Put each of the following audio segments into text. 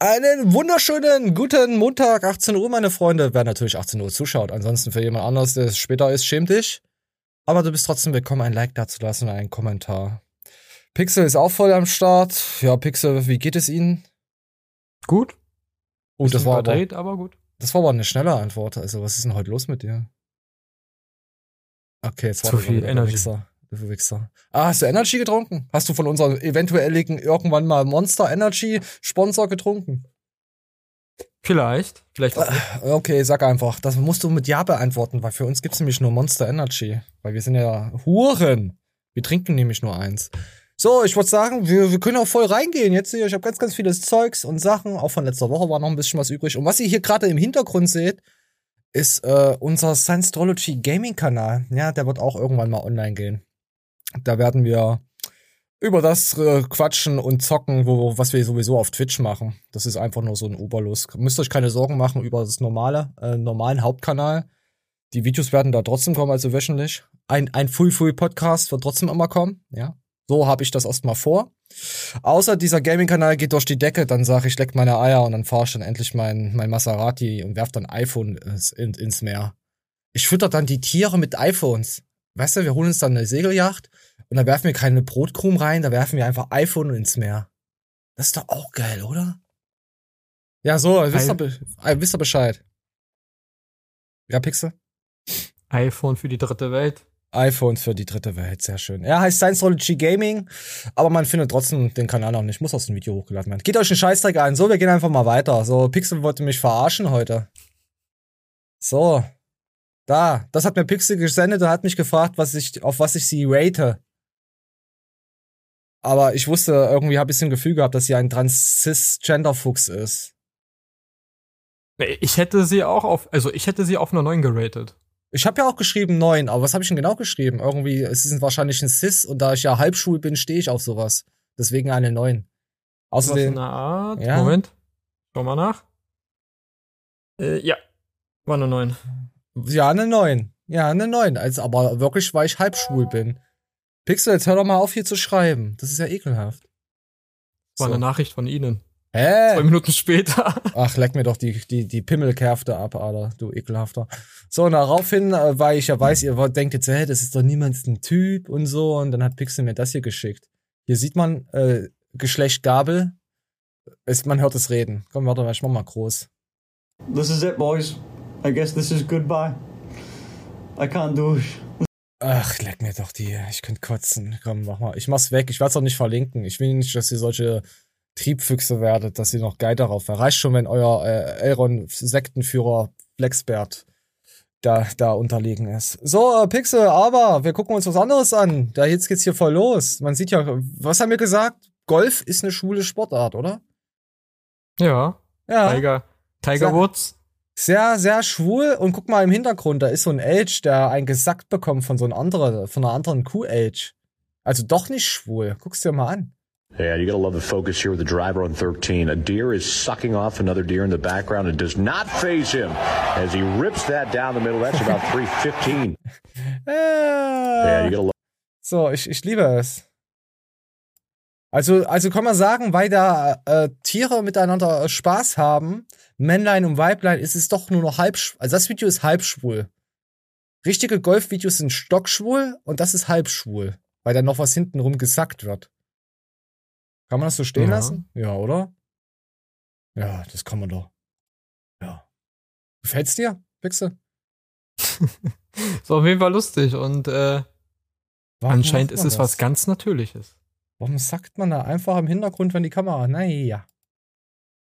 Einen wunderschönen guten Montag, 18 Uhr, meine Freunde. Wer natürlich 18 Uhr zuschaut. Ansonsten für jemand anderes, der es später ist, schäm dich. Aber du bist trotzdem willkommen, ein Like dazulassen und einen Kommentar. Pixel ist auch voll am Start. Ja, Pixel, wie geht es Ihnen? Gut. Oh, das war aber, Date, aber gut. das war aber eine schnelle Antwort. Also, was ist denn heute los mit dir? Okay, jetzt war Zu viel Energy. Wichser. Du Wichser. Ah, hast du Energy getrunken? Hast du von unserem eventuellen irgendwann mal Monster Energy Sponsor getrunken? Vielleicht. Vielleicht nicht. Okay, sag einfach. Das musst du mit Ja beantworten, weil für uns gibt's nämlich nur Monster Energy. Weil wir sind ja Huren. Wir trinken nämlich nur eins. So, ich würde sagen, wir, wir können auch voll reingehen jetzt hier. Ich habe ganz, ganz vieles Zeugs und Sachen. Auch von letzter Woche war noch ein bisschen was übrig. Und was ihr hier gerade im Hintergrund seht, ist äh, unser Science-Trology Gaming-Kanal. Ja, der wird auch irgendwann mal online gehen. Da werden wir über das äh, quatschen und zocken, wo, was wir sowieso auf Twitch machen. Das ist einfach nur so ein Oberlust. Müsst euch keine Sorgen machen über das normale, äh, normalen Hauptkanal. Die Videos werden da trotzdem kommen, also wöchentlich. Ein, ein Full Full Podcast wird trotzdem immer kommen, ja. So habe ich das erstmal vor. Außer dieser Gaming-Kanal geht durch die Decke, dann sage ich, leck meine Eier und dann fahre ich dann endlich mein, mein Maserati und werf dann iPhone ins, in, ins Meer. Ich fütter dann die Tiere mit iPhones. Weißt du, wir holen uns dann eine Segelyacht und da werfen wir keine Brotkrumen rein, da werfen wir einfach iPhone ins Meer. Das ist doch auch geil, oder? Ja, so, wisst ihr, wisst ihr Bescheid. Ja, Pixel? iPhone für die dritte Welt. iPhones für die dritte Welt, sehr schön. Er heißt Science-Trology Gaming, aber man findet trotzdem den Kanal noch nicht. Muss aus dem Video hochgeladen werden. Geht euch einen Scheißdreck ein. So, wir gehen einfach mal weiter. So, Pixel wollte mich verarschen heute. So. Da. Das hat mir Pixel gesendet und hat mich gefragt, was ich, auf was ich sie rate. Aber ich wusste, irgendwie habe ich ein Gefühl gehabt, dass sie ein Trans-Cis-Gender-Fuchs ist. Nee, Ich hätte sie auch auf, also ich hätte sie auf einer 9 geratet. Ich habe ja auch geschrieben neun, aber was habe ich denn genau geschrieben? Irgendwie, es ist wahrscheinlich ein Cis und da ich ja halbschwul bin, stehe ich auf sowas. Deswegen eine neun. Was in Außerdem, der Art. Ja. Moment. Schau mal nach. Äh, ja. War eine 9. ja, eine neun. Ja, eine neun. Also, aber wirklich, weil ich halbschwul bin. Pixel, jetzt hör doch mal auf, hier zu schreiben. Das ist ja ekelhaft. War So. eine Nachricht von Ihnen. Zwei Hä? Minuten später. Ach, leck mir doch die, die, die Pimmelkerfte ab, Alter, du ekelhafter. So, und daraufhin, äh, weil ich ja weiß, ihr wollt- denkt jetzt, hä, das ist doch niemals ein Typ und so, und dann hat Pixel mir das hier geschickt. Hier sieht man, äh, Geschlecht Gabel. Es, man hört es reden. Komm, warte mal, ich mach mal groß. This is it, boys. I guess this is goodbye. I can't do it. Ach, leck mir doch die. Ich könnte kotzen. Komm, mach mal. Ich mach's weg. Ich werd's auch nicht verlinken. Ich will nicht, dass ihr solche Triebfüchse werdet, dass ihr noch geil darauf wäre. Reicht schon, wenn euer äh, Elron-Sektenführer Flexbert da, da unterlegen ist. So, äh, Pixel, aber wir gucken uns was anderes an. Da jetzt geht's hier voll los. Man sieht ja, was haben wir gesagt? Golf ist eine schwule Sportart, oder? Ja. Ja. Tiger. Tiger Woods. Sehr, sehr schwul. Und guck mal im Hintergrund, da ist so ein Elch, der einen gesackt bekommt von so einer anderen, von einer anderen Kuh-Elch. Also doch nicht schwul. Guck's dir mal an. Yeah, you gotta love the focus here with the driver on 13. A deer is sucking off another deer in the background and does not phase him as he rips that down the middle. That's about 315. Yeah, you gotta love. so, ich, ich liebe es. Also, also kann man sagen, weil da äh, Tiere miteinander Spaß haben, Männlein und Weiblein, ist es doch nur noch halb, also das Video ist halb schwul. Richtige Golfvideos sind stockschwul und das ist halb schwul, weil da noch was hintenrum gesackt wird. Kann man das so stehen Ja. lassen? Ja, oder? Ja, das kann man doch. Ja. Gefällt's dir, Pixel? Ist auf jeden Fall lustig und äh, Warum anscheinend ist es das? was ganz Natürliches. Warum sagt man da einfach im Hintergrund, wenn die Kamera? Naja.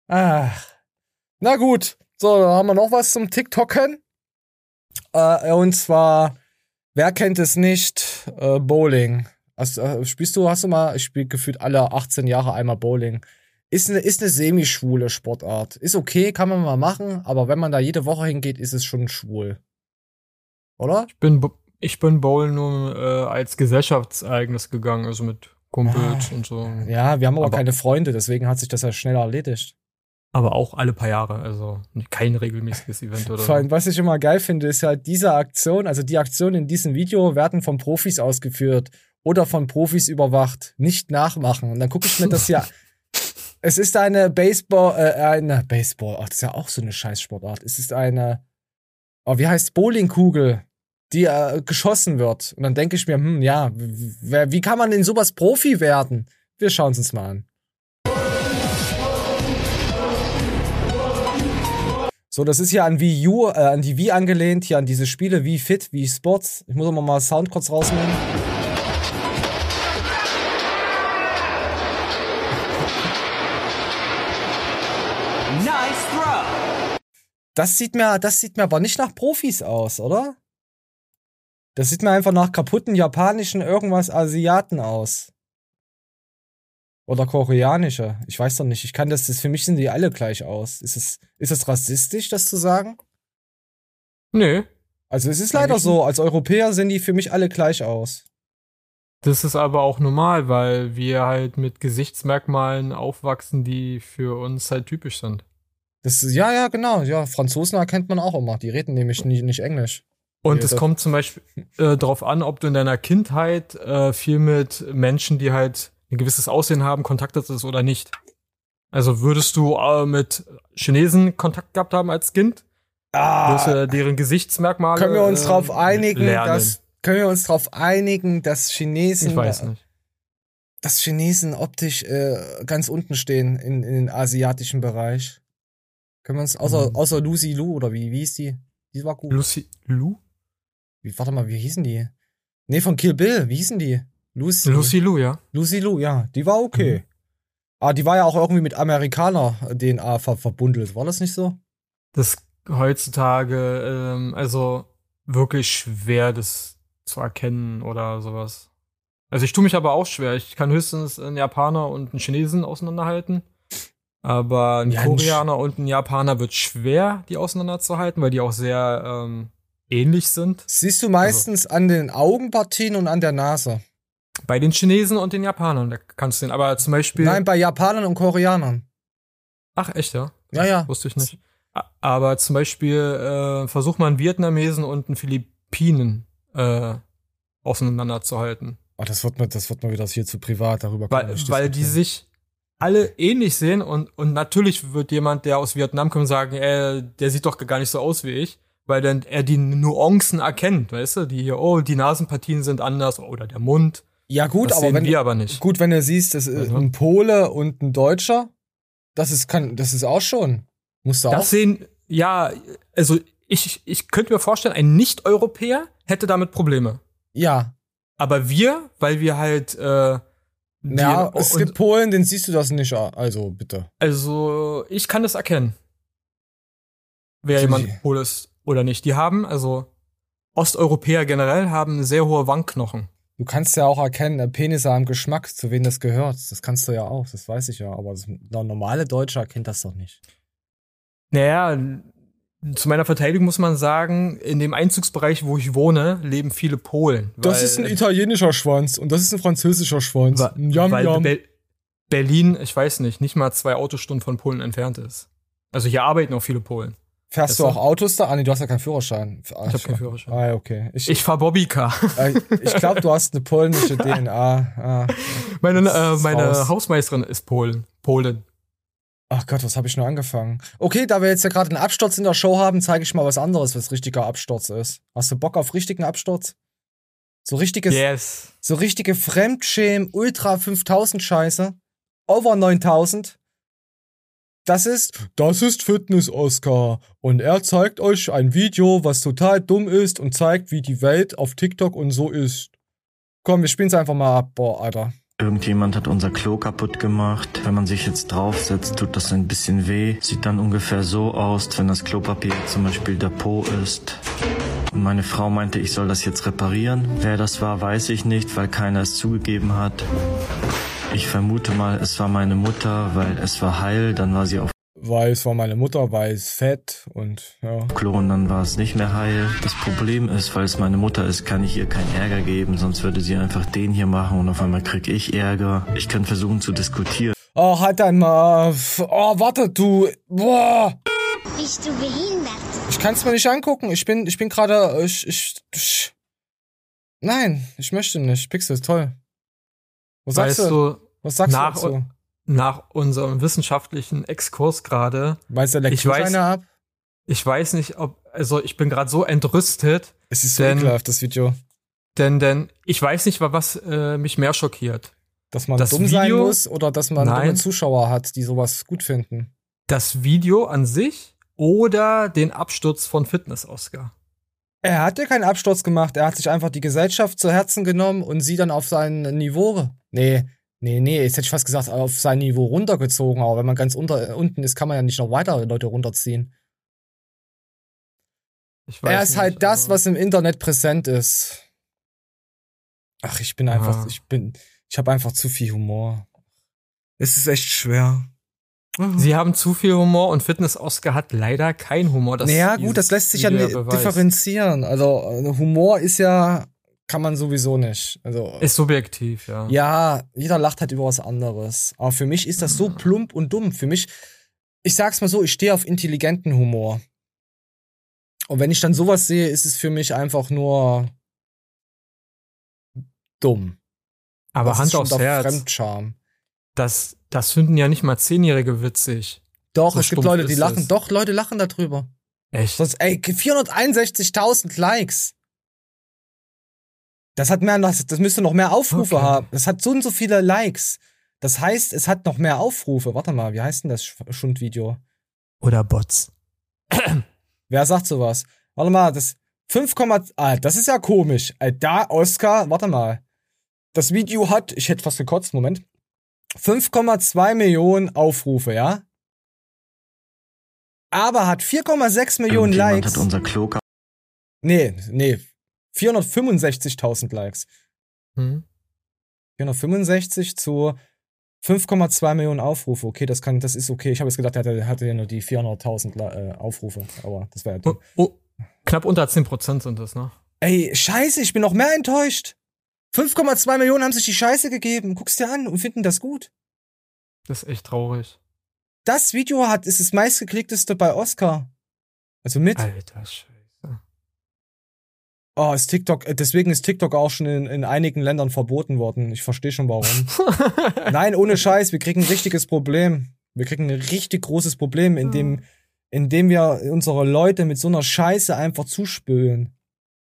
Ach. Na gut. So, dann haben wir noch was zum TikToken. Äh, und zwar, wer kennt es nicht? Äh, Bowling. Hast, äh, spielst du, hast du mal, ich spiele gefühlt alle 18 Jahre einmal Bowling. Ist eine, ist eine semi-schwule Sportart. Ist okay, kann man mal machen, aber wenn man da jede Woche hingeht, ist es schon schwul. Oder? Ich bin, ich bin Bowl nur äh, als Gesellschaftsereignis gegangen, also mit Kumpels Ah. und so. Ja, wir haben aber, Aber- keine Freunde, deswegen hat sich das ja schneller erledigt. Aber auch alle paar Jahre, also kein regelmäßiges Event oder Vor allem, was ich immer geil finde, ist halt diese Aktion, also die Aktionen in diesem Video werden von Profis ausgeführt oder von Profis überwacht. Nicht nachmachen. Und dann gucke ich mir das hier. Es ist eine Baseball, äh, eine Baseball, ach, das ist ja auch so eine Scheißsportart. Es ist eine, oh, wie heißt Bowlingkugel, die äh, geschossen wird. Und dann denke ich mir, hm, ja, wie kann man in sowas Profi werden? Wir schauen es uns mal an. So, das ist hier an Wii U, äh, an die Wii angelehnt, hier an diese Spiele wie Fit, wie Sports. Ich muss aber mal Sound kurz rausnehmen. Nice throw. Das sieht mir, das sieht mir aber nicht nach Profis aus, oder? Das sieht mir einfach nach kaputten japanischen irgendwas Asiaten aus. Oder koreanische. Ich weiß doch nicht. Ich kann das, das für mich sind die alle gleich aus. Ist es, ist es rassistisch, das zu sagen? Nö. Also es ist leider so, als Europäer sehen die für mich alle gleich aus. Das ist aber auch normal, weil wir halt mit Gesichtsmerkmalen aufwachsen, die für uns halt typisch sind. Das, ja, ja, genau. Ja, Franzosen erkennt man auch immer. Die reden nämlich nicht, nicht Englisch. Und es kommt zum Beispiel äh, darauf an, ob du in deiner Kindheit äh, viel mit Menschen, die halt ein gewisses Aussehen haben, Kontakt hattest oder nicht. Also würdest du äh, mit Chinesen Kontakt gehabt haben als Kind? Ah, würdest du deren Gesichtsmerkmale Können wir uns äh, darauf einigen, lernen. dass können wir uns darauf einigen, dass Chinesen ich weiß nicht. dass Chinesen optisch äh, ganz unten stehen in, in den asiatischen Bereich? Können wir uns außer mhm. außer Lucy Lu oder wie wie ist die? Die war gut. Lucy Lu? Wie warte mal, wie hießen die? Nee, von Kill Bill, wie hießen die? Lucy, Lucy Lou, ja. Lucy Lou, ja. Die war okay. Mhm. Ah, die war ja auch irgendwie mit Amerikaner-DNA ver verbundelt. War das nicht so? Das heutzutage, ähm, also wirklich schwer, das zu erkennen oder sowas. Also ich tue mich aber auch schwer. Ich kann höchstens einen Japaner und einen Chinesen auseinanderhalten. Aber ein ja, Koreaner und ein Japaner wird schwer, die auseinanderzuhalten, weil die auch sehr ähm, ähnlich sind. Siehst du meistens also. an den Augenpartien und an der Nase. Bei den Chinesen und den Japanern, da kannst du den, aber zum Beispiel. Nein, bei Japanern und Koreanern. Ach, echt, ja? Ja, ja. Wusste ich nicht. Aber zum Beispiel äh, versuch mal einen Vietnamesen und einen Philippinen äh, auseinanderzuhalten. Oh, das wird mir, das wird mir wieder hier zu privat darüber Weil, weil die sich alle ähnlich sehen und, und natürlich wird jemand, der aus Vietnam kommt, sagen, äh, der sieht doch gar nicht so aus wie ich, weil dann er die Nuancen erkennt, weißt du, die hier, oh, die Nasenpartien sind anders oder der Mund ja, gut, das aber wenn wir aber nicht. Gut, wenn du siehst, das ist also. ein Pole und ein Deutscher, das ist kann das ist auch schon. Musst du das auch sehen ja, also ich ich könnte mir vorstellen, ein Nicht-Europäer hätte damit Probleme. Ja. Aber wir, weil wir halt äh, ja, es gibt Polen, den siehst du das nicht, also bitte. Also, ich kann das erkennen. Wer jemand Pol ist oder nicht. Die haben, also Osteuropäer generell haben sehr hohe Wangenknochen. Du kannst ja auch erkennen, Penisse haben Geschmack, zu wem das gehört. Das kannst du ja auch, das weiß ich ja. Aber der normale Deutsche erkennt das doch nicht. Naja, zu meiner Verteidigung muss man sagen, in dem Einzugsbereich, wo ich wohne, leben viele Polen. Das ist ein italienischer Schwanz und das ist ein französischer Schwanz. Wa weil yum. Be Berlin, ich weiß nicht, nicht mal zwei Autostunden von Polen entfernt ist. Also hier arbeiten auch viele Polen. Fährst du auch Autos da? Ah, nee, du hast ja keinen Führerschein. Ah, ich habe keinen Führerschein. Ah, okay. Ich, ich fahr Bobbycar. Äh, ich glaube, du hast eine polnische DNA. Ah, meine äh, meine Hausmeisterin ist Polen. Polen. Ach Gott, was habe ich nur angefangen? Okay, da wir jetzt ja gerade einen Absturz in der Show haben, zeige ich mal was anderes, was richtiger Absturz ist. Hast du Bock auf richtigen Absturz? So richtiges, yes. so richtige Fremdschämen, Ultra 5000 Scheiße, Over 9000 das ist, das ist Fitness Oscar. Und er zeigt euch ein Video, was total dumm ist und zeigt, wie die Welt auf TikTok und so ist. Komm, wir spielen es einfach mal ab. Boah, Alter. Irgendjemand hat unser Klo kaputt gemacht. Wenn man sich jetzt draufsetzt, tut das ein bisschen weh. Sieht dann ungefähr so aus, wenn das Klopapier zum Beispiel der Po ist. Und meine Frau meinte, ich soll das jetzt reparieren. Wer das war, weiß ich nicht, weil keiner es zugegeben hat. Ich vermute mal, es war meine Mutter, weil es war heil, dann war sie auf weil es war meine Mutter, weil es fett und ja. Klo und dann war es nicht mehr heil. Das Problem ist, weil es meine Mutter ist, kann ich ihr keinen Ärger geben, sonst würde sie einfach den hier machen und auf einmal krieg ich Ärger. Ich kann versuchen zu diskutieren. Oh, halt einmal. Oh, warte, du. Boah. Bist du behindert? Ich kann es mir nicht angucken. Ich bin, ich bin gerade, ich, ich, ich, Nein, ich möchte nicht. Pixel ist toll. Was sagst weißt du? Was sagst nach, du dazu? nach unserem wissenschaftlichen Exkurs gerade. Weißt du, Ich weiß- ab? Ich weiß nicht, ob, also ich bin gerade so entrüstet, Es ist so Denn- ekelhaft, das Video. denn, denn ich weiß nicht, was äh, mich mehr schockiert. Dass man Das dumm sein Video- muss oder dass man Nein. dumme Zuschauer hat, die sowas gut finden. Das Video an sich oder den Absturz von Fitness-Oscar? Er hat ja keinen Absturz gemacht. Er hat sich einfach die Gesellschaft zu Herzen genommen und sie dann auf sein Niveau. Nee, nee, nee, jetzt hätte ich fast gesagt, auf sein Niveau runtergezogen. Aber wenn man ganz unter, unten ist, kann man ja nicht noch weiter Leute runterziehen. Ich er ist halt das, also- was im Internet präsent ist. Ach, ich bin einfach, Ah. ich bin, ich habe einfach zu viel Humor. Es ist echt schwer. Sie haben zu viel Humor und Fitness-Oscar hat leider kein Humor. Das naja, gut, das lässt sich ja differenzieren. Also äh, Humor ist ja, kann man sowieso nicht. Also Ist subjektiv, ja. ja, jeder lacht halt über was anderes. Aber für mich ist das so plump und dumm. Für mich, ich sag's mal so, ich stehe auf intelligenten Humor. Und wenn ich dann sowas sehe, ist es für mich einfach nur dumm. Aber Das ist Hand aufs Herz, Fremdscham. das, das finden ja nicht mal Zehnjährige witzig. Doch, So es gibt Leute, die lachen. es. Doch, Leute lachen darüber. Echt? Sonst, ey, 461.000 Likes. Das hat mehr, das, das müsste noch mehr Aufrufe Okay. haben. Das hat so und so viele Likes. Das heißt, es hat noch mehr Aufrufe. Warte mal, wie heißt denn das Sch- Schundvideo? Oder Bots. Wer sagt sowas? Warte mal, das 5, ah, das ist ja komisch. Da, Oscar, warte mal. Das Video hat, ich hätte fast gekotzt, Moment. 5,2 Millionen Aufrufe, ja? Aber hat 4,6 Millionen Likes. hat unser Klo Nee, nee. 465.000 Likes. Hm? 465 zu 5,2 Millionen Aufrufe. Okay, das kann, das ist okay. Ich habe jetzt gedacht, er hatte, hatte ja nur die 400.000 La- äh, Aufrufe. Aber das wäre ja dumm. Oh, oh, knapp unter 10% sind das, ne? Ey, scheiße, ich bin noch mehr enttäuscht. 5,2 Millionen haben sich die Scheiße gegeben. Guck's dir an und finden das gut. Das ist echt traurig. Das Video hat, ist das meistgeklickteste bei Oscar. Also mit. Alter Scheiße. Oh, ist TikTok, äh, deswegen ist TikTok auch schon in, in einigen Ländern verboten worden. Ich verstehe schon warum. Nein, ohne Scheiß, wir kriegen ein richtiges Problem. Wir kriegen ein richtig großes Problem, indem, indem wir unsere Leute mit so einer Scheiße einfach zuspülen.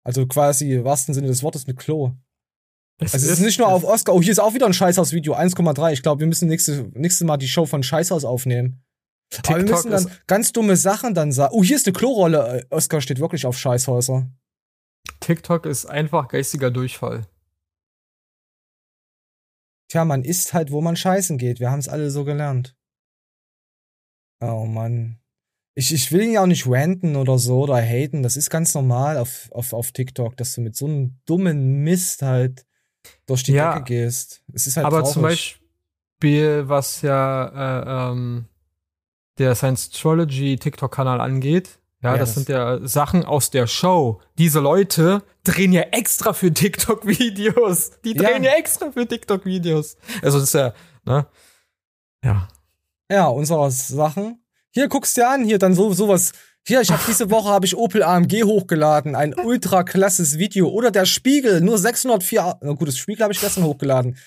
Also quasi im wahrsten Sinne des Wortes mit Klo. Also es ist nicht nur auf Oscar, oh, hier ist auch wieder ein Scheißhaus-Video, 1,3. Ich glaube, wir müssen nächste, nächstes Mal die Show von Scheißhaus aufnehmen. Aber wir TikTok müssen dann ist- ganz dumme Sachen dann sagen. Oh, hier ist eine Klorolle. Äh, Oscar steht wirklich auf Scheißhäuser. TikTok ist einfach geistiger Durchfall. Tja, man isst halt, wo man scheißen geht. Wir haben es alle so gelernt. Oh Mann. Ich, ich will ja auch nicht ranten oder so oder haten. Das ist ganz normal auf, auf, auf TikTok, dass du mit so einem dummen Mist halt durch die Ja. Decke gehst. Es ist halt Aber traurig. zum Beispiel, was ja äh, ähm, der Science-Trology TikTok-Kanal angeht, ja, Ja, das, das- sind ja Sachen aus der Show. Diese Leute drehen ja extra für TikTok-Videos. Die Ja. drehen ja. extra für TikTok-Videos. Also das ist ja, ne? Ja. Ja, unsere Sachen. Hier guckst dir an, hier dann so sowas. Hier, ich habe diese Woche habe ich Opel AMG hochgeladen, ein ultra klasses Video oder der Spiegel, nur 604. Na gut, das Spiegel habe ich gestern hochgeladen.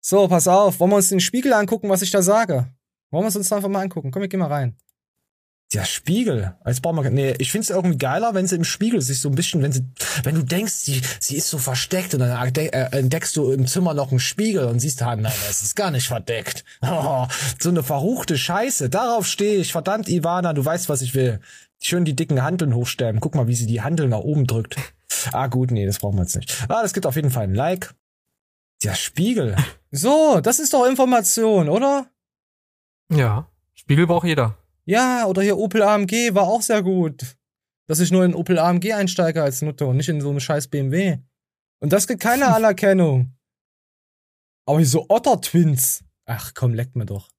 So, pass auf, wollen wir uns den Spiegel angucken, was ich da sage? Wollen wir es uns einfach mal angucken? Komm, wir gehen mal rein. Der Spiegel, als Baumarkt. Nee, ich find's irgendwie geiler, wenn sie im Spiegel sich so ein bisschen, wenn sie, wenn du denkst, sie, sie ist so versteckt und dann äh, entdeckst du im Zimmer noch einen Spiegel und siehst, ah, nein, es ist gar nicht verdeckt. Oh, so eine verruchte Scheiße. Darauf stehe ich. Verdammt, Ivana, du weißt, was ich will. Schön die dicken Handeln hochstellen. Guck mal, wie sie die Handeln nach oben drückt. Ah, gut, nee, das brauchen wir jetzt nicht. Ah, das gibt auf jeden Fall ein Like. Der Spiegel. So, das ist doch Information, oder? Ja. Spiegel braucht jeder. Ja, oder hier Opel AMG war auch sehr gut. Dass ich nur in Opel AMG einsteige als Nutte und nicht in so einem scheiß BMW. Und das kriegt keine Anerkennung. Aber hier so Otter Twins. Ach komm, leckt mir doch.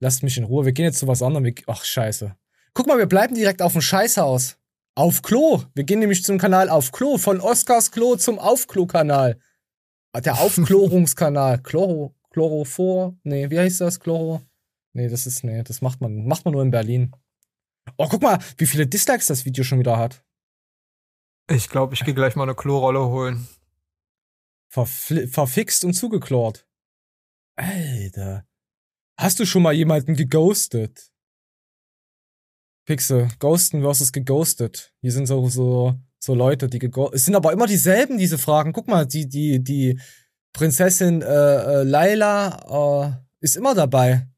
Lasst mich in Ruhe. Wir gehen jetzt zu was anderem. Wir- Ach, scheiße. Guck mal, wir bleiben direkt auf dem Scheißhaus. Auf Klo. Wir gehen nämlich zum Kanal Auf Klo. Von Oscars Klo zum Aufklo-Kanal. Ah, Der Aufklorungskanal. Chloro, Chlorophor. Nee, wie heißt das? Chloro. Nee, das ist, nee, das macht man, macht man nur in Berlin. Oh, guck mal, wie viele Dislikes das Video schon wieder hat. Ich glaube, ich gehe gleich mal eine Klorolle holen. Verfli verfixt und zugeklort. Alter. Hast du schon mal jemanden geghostet? Pixel, Ghosten versus geghostet. Hier sind so, so, so Leute, die geghostet. Es sind aber immer dieselben, diese Fragen. Guck mal, die, die, die Prinzessin äh, äh, Laila äh, ist immer dabei.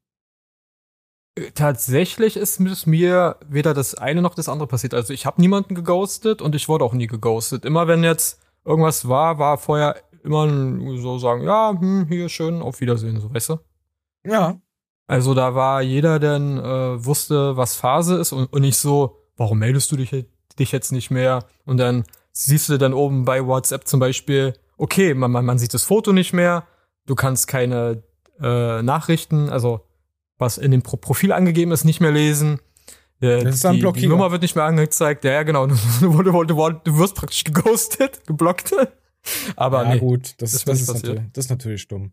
Tatsächlich ist mir weder das eine noch das andere passiert. Also ich habe niemanden geghostet und ich wurde auch nie geghostet. Immer wenn jetzt irgendwas war, war vorher immer so sagen, ja, hm, hier schön, auf Wiedersehen, so weißt du? Ja. Also da war jeder, der äh, wusste, was Phase ist und, und nicht so, warum meldest du dich, dich jetzt nicht mehr? Und dann siehst du dann oben bei WhatsApp zum Beispiel, okay, man, man, man sieht das Foto nicht mehr, du kannst keine äh, Nachrichten, also was in dem Pro Profil angegeben ist, nicht mehr lesen. Äh, Das ist ein die, die. Nummer wird nicht mehr angezeigt. Ja, ja, genau. Du, du, du, du, wirst praktisch geghostet, geblockt. Aber ja, nee. gut, das, ist ist, das, nicht ist passiert. natürlich, das ist natürlich dumm.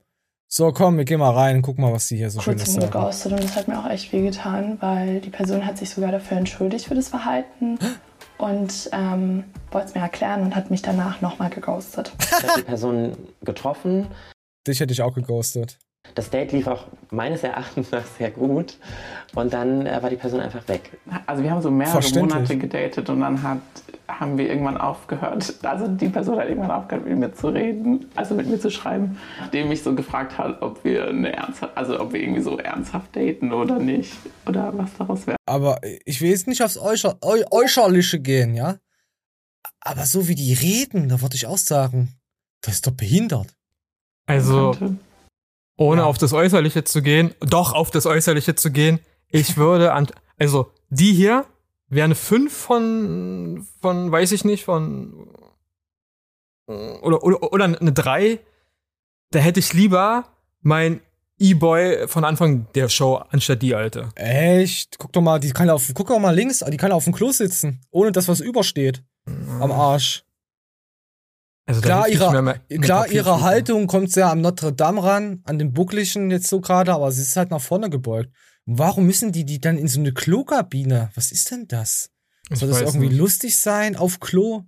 So, komm, wir gehen mal rein, guck mal, was die hier so schönes sagen. geghostet und das hat mir auch echt wehgetan, weil die Person hat sich sogar dafür entschuldigt für das Verhalten und ähm, wollte es mir erklären und hat mich danach nochmal geghostet. Ich habe die Person getroffen. Dich hätte ich auch geghostet. Das Date lief auch meines Erachtens nach sehr gut. Und dann äh, war die Person einfach weg. Also wir haben so mehrere. Monate gedatet und dann hat, haben wir irgendwann aufgehört, also die Person hat irgendwann aufgehört, mit mir zu reden, also mit mir zu schreiben, nachdem mich so gefragt hat, ob wir eine ernsthaft, also ob wir irgendwie so ernsthaft daten oder nicht oder was daraus wäre. Aber ich will jetzt nicht aufs Äußer Äu Äußerliche gehen, ja? Aber so wie die reden, da würde ich auch sagen, das ist doch behindert. Also, Könnte. Ohne Ja. auf das Äußerliche zu gehen, doch auf das Äußerliche zu gehen, ich würde an, also die hier wäre eine 5 von, von, weiß ich nicht, von, oder, oder, oder eine 3. Da hätte ich lieber mein E-Boy von Anfang der Show anstatt die alte. Echt? Guck doch mal, die kann auf, guck doch mal links, die kann auf dem Klo sitzen, ohne dass was übersteht. Am Arsch. Also Klar, ihre, mehr mehr- klar ihre. Haltung kommt sehr am Notre Dame ran, an den Bucklichen jetzt so gerade, aber sie ist halt nach vorne gebeugt. Und warum müssen die die dann in so eine Klokabine? Was ist denn das? Ich Soll das irgendwie nicht. lustig sein auf Klo?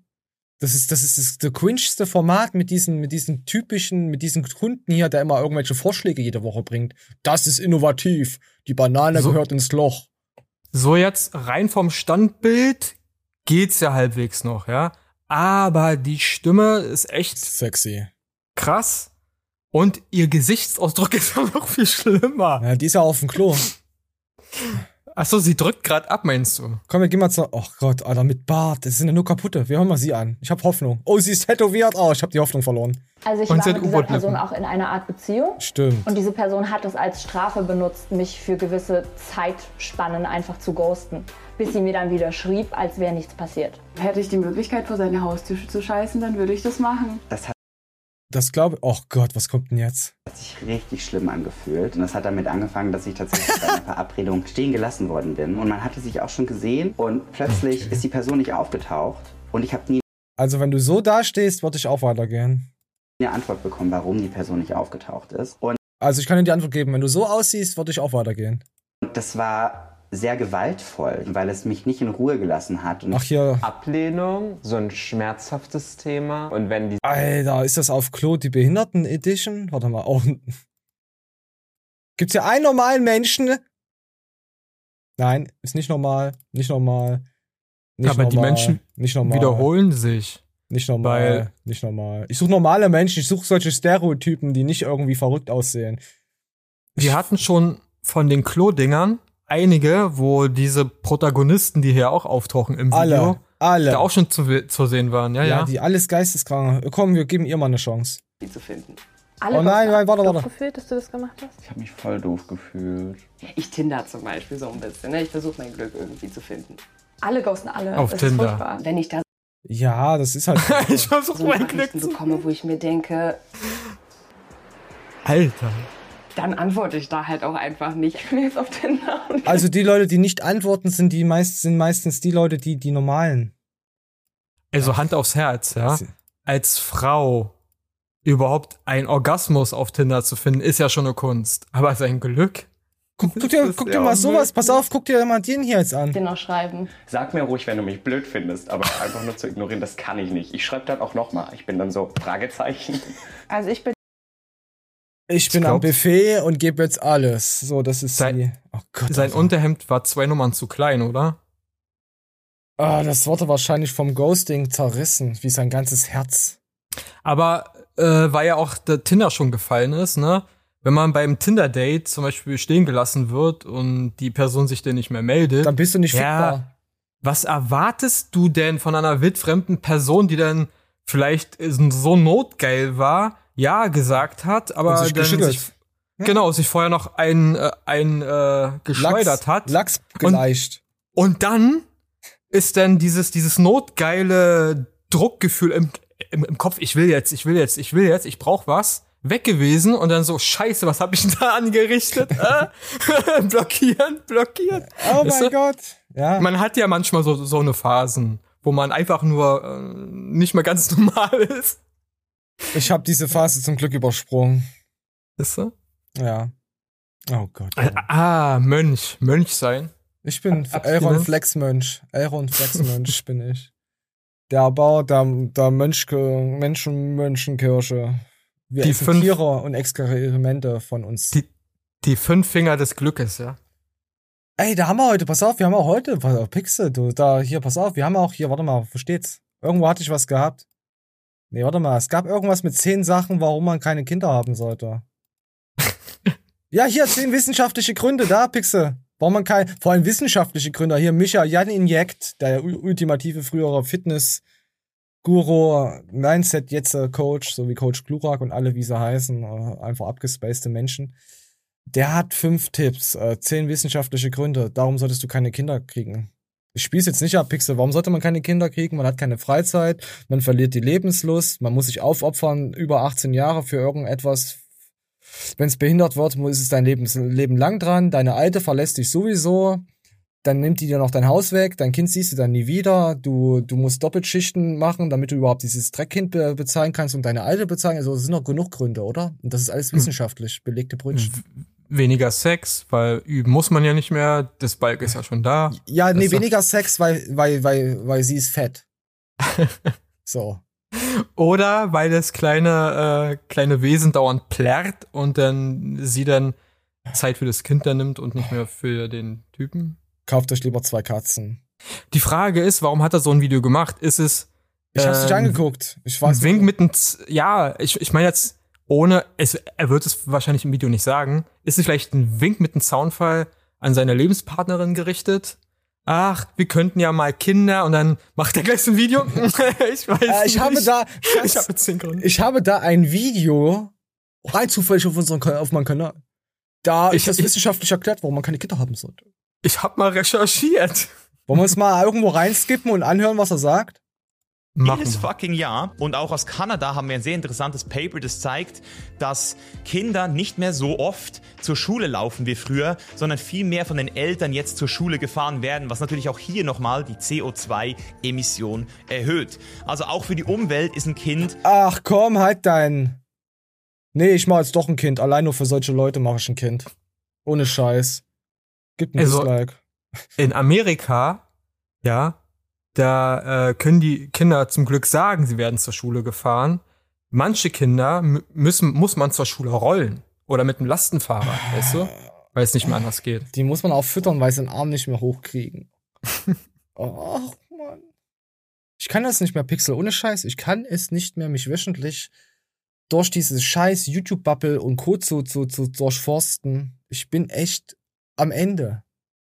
Das ist, das ist das, das cringeste Format mit diesen, mit diesen typischen, mit diesen Kunden hier, der immer irgendwelche Vorschläge jede Woche bringt. Das ist innovativ. Die Banane So- gehört ins Loch. So jetzt rein vom Standbild geht's ja halbwegs noch, ja. Aber die Stimme ist echt Sexy. krass. Und ihr Gesichtsausdruck ist ja noch viel schlimmer. Ja, die ist ja auf dem Klo. Achso, sie drückt gerade ab, meinst du? Komm, wir gehen mal zu. Oh Gott, Alter, mit Bart. Das sind ja nur kaputte. Wir hören mal sie an. Ich hab Hoffnung. Oh, sie ist tätowiert. Oh, ich hab die Hoffnung verloren. Also ich Und war mit dieser. Person auch in einer Art Beziehung. Stimmt. Und diese Person hat es als Strafe benutzt, mich für gewisse Zeitspannen einfach zu ghosten. Bis sie mir dann wieder schrieb, als wäre nichts passiert. Hätte ich die Möglichkeit, vor seine Haustür zu scheißen, dann würde ich das machen. Das hat Das glaube ich. Oh Gott, was kommt denn jetzt? sich richtig schlimm angefühlt. Und das hat damit angefangen, dass ich tatsächlich bei einer Verabredung stehen gelassen worden bin. Und man hatte sich auch schon gesehen und plötzlich ist die Person nicht aufgetaucht. Und ich habe nie Also, wenn du so dastehst, würde ich auch weitergehen. eine Antwort bekommen, warum die Person nicht aufgetaucht ist. Und Also, ich kann dir die Antwort geben. Wenn du so aussiehst, würde ich auch weitergehen. das war sehr gewaltvoll, weil es mich nicht in Ruhe gelassen hat. Und Ach, hier. Ablehnung, so ein schmerzhaftes Thema. Und wenn die Alter, ist das auf Klo die Behinderten Edition? Warte mal. Oh. Gibt's hier einen normalen Menschen? Nein, ist nicht normal. Nicht normal. Nicht Aber die normal, Menschen nicht normal. Wiederholen sich. Nicht normal. Weil- nicht normal. Ich suche normale Menschen. Ich suche solche Stereotypen, die nicht irgendwie verrückt aussehen. Wir hatten schon von den Klo-Dingern einige, wo diese Protagonisten, die hier auch auftauchen im Video, Alle. Alle. da auch schon zu, zu sehen waren. Ja, ja, ja. die alles geisteskranke. Komm, wir geben ihr mal eine Chance. die zu finden. Alle Oh nein, nein, warte, doof warte. gefühlt, dass du das gemacht hast? Ich habe mich voll doof gefühlt. Ich Tinder zum Beispiel so ein bisschen. Ne? Ich versuche mein Glück irgendwie zu finden. Alle ghosten alle. Auf das Tinder. Ist furchtbar. Wenn ich da Ja, das ist halt. ich versuche so mein Glück zu. bekomme, wo ich mir denke, Alter. Dann antworte ich da halt auch einfach nicht. Ich bin jetzt auf Tinder. Und also die Leute, die nicht antworten, sind die meist, sind meistens die Leute, die die normalen. Also Hand aufs Herz, ja. Als Frau überhaupt einen Orgasmus auf Tinder zu finden, ist ja schon eine Kunst. Aber sein Glück. Guck, guck dir, guck dir mal sowas. Pass auf, guck dir mal den hier jetzt an. den noch schreiben. Sag mir ruhig, wenn du mich blöd findest, aber einfach nur zu ignorieren, das kann ich nicht. Ich schreibe dann auch nochmal. Ich bin dann so, Fragezeichen. Also ich bin Ich bin am Buffet und gebe jetzt alles. So, das ist sein, die. Oh Gott, sein also. Unterhemd war zwei Nummern zu klein, oder? Ah, das wurde wahrscheinlich vom Ghosting zerrissen, wie sein ganzes Herz. Aber äh, weil ja auch der Tinder schon gefallen ist, ne? Wenn man beim Tinder-Date zum Beispiel stehen gelassen wird und die Person sich denn nicht mehr meldet, dann bist du nicht ja, fickbar. Was erwartest du denn von einer wildfremden Person, die dann vielleicht so notgeil war, ja gesagt hat, aber sich dann sich, ja. genau sich vorher noch ein äh, ein äh, geschleudert Lachs, hat, Lachs geleicht. Und, und dann ist dann dieses dieses notgeile Druckgefühl im, im, im Kopf, ich will jetzt, ich will jetzt, ich will jetzt, ich brauch was weg gewesen und dann so, scheiße, was habe ich denn da angerichtet? äh? blockieren, blockieren. Oh mein Gott. Ja. Man hat ja manchmal so, so eine Phasen, wo man einfach nur äh, nicht mehr ganz normal ist. Ich habe diese Phase zum Glück übersprungen. Ist so? Ja. Oh Gott. Oh. Ah, Mönch. Mönch sein. Ich bin Elron Flexmönch. Elron Flexmönch bin ich. Der Bau der, der Mönchke, Menschen, Mönchenkirche. Wir die fünf, Tiere und Experimente von uns. Die, die fünf Finger des Glückes, ja. Ey, da haben wir heute, pass auf, wir haben auch heute, Pixel, du, da, hier, pass auf, wir haben auch hier, warte mal, wo steht's? Irgendwo hatte ich was gehabt. Nee, warte mal, es gab irgendwas mit zehn Sachen, warum man keine Kinder haben sollte. ja, hier, zehn wissenschaftliche Gründe, da, Pixel. Warum man kein, vor allem wissenschaftliche Gründe. Hier, Micha Jan Injekt, der ultimative frühere Fitness- Guru, Mindset, jetzt äh, Coach, so wie Coach Glurak und alle, wie sie heißen, äh, einfach abgespacede Menschen. Der hat fünf Tipps, äh, zehn wissenschaftliche Gründe. Darum solltest du keine Kinder kriegen. Ich spiel's jetzt nicht ab, Pixel. Warum sollte man keine Kinder kriegen? Man hat keine Freizeit, man verliert die Lebenslust, man muss sich aufopfern, über 18 Jahre für irgendetwas. Wenn es behindert wird, ist es dein Leben, Leben lang dran. Deine Alte verlässt dich sowieso. Dann nimmt die dir noch dein Haus weg, dein Kind siehst du dann nie wieder. Du, du musst Doppelschichten machen, damit du überhaupt dieses Dreckkind be bezahlen kannst und deine Alte bezahlen. Also, es sind noch genug Gründe, oder? Und das ist alles hm. wissenschaftlich belegte Brötchen weniger Sex, weil üben muss man ja nicht mehr, das Balk ist ja schon da. Ja, nee, weniger Sex, weil, weil, weil, weil sie ist fett. so. Oder weil das kleine, äh, kleine Wesen dauernd plärrt und dann sie dann Zeit für das Kind dann nimmt und nicht mehr für den Typen. Kauft euch lieber zwei Katzen. Die Frage ist, warum hat er so ein Video gemacht? Ist es. Ich hab's ähm, nicht angeguckt. Ich weiß Wink mit einem, ja, ich, ich meine jetzt, ohne, es, er wird es wahrscheinlich im Video nicht sagen, ist es vielleicht ein Wink mit einem Soundfall an seine Lebenspartnerin gerichtet? Ach, wir könnten ja mal Kinder und dann macht er gleich ein Video. ich weiß äh, ich nicht. Habe da, ich, habe zehn Gründe. ich habe da ein Video rein zufällig auf unserem auf meinem Kanal. Da ich, ist das ich, wissenschaftlich erklärt, warum man keine Kinder haben sollte. Ich habe mal recherchiert. Wollen wir uns mal irgendwo reinskippen und anhören, was er sagt? Jedes fucking Jahr und auch aus Kanada haben wir ein sehr interessantes Paper, das zeigt, dass Kinder nicht mehr so oft zur Schule laufen wie früher, sondern viel mehr von den Eltern jetzt zur Schule gefahren werden, was natürlich auch hier nochmal die CO2-Emission erhöht. Also auch für die Umwelt ist ein Kind. Ach komm, halt dein. Nee, ich mach jetzt doch ein Kind. Allein nur für solche Leute mache ich ein Kind. Ohne Scheiß. Gibt ein also, Dislike. In Amerika, ja, da äh, können die Kinder zum Glück sagen, sie werden zur Schule gefahren. Manche Kinder müssen, muss man zur Schule rollen. Oder mit einem Lastenfahrrad, weißt du? Weil es nicht mehr anders geht. Die muss man auch füttern, weil sie den Arm nicht mehr hochkriegen. Ach, Mann. Ich kann das nicht mehr, Pixel, ohne Scheiß. Ich kann es nicht mehr, mich wöchentlich durch dieses scheiß YouTube-Bubble und Co. zu, zu, zu durchforsten. Ich bin echt am Ende.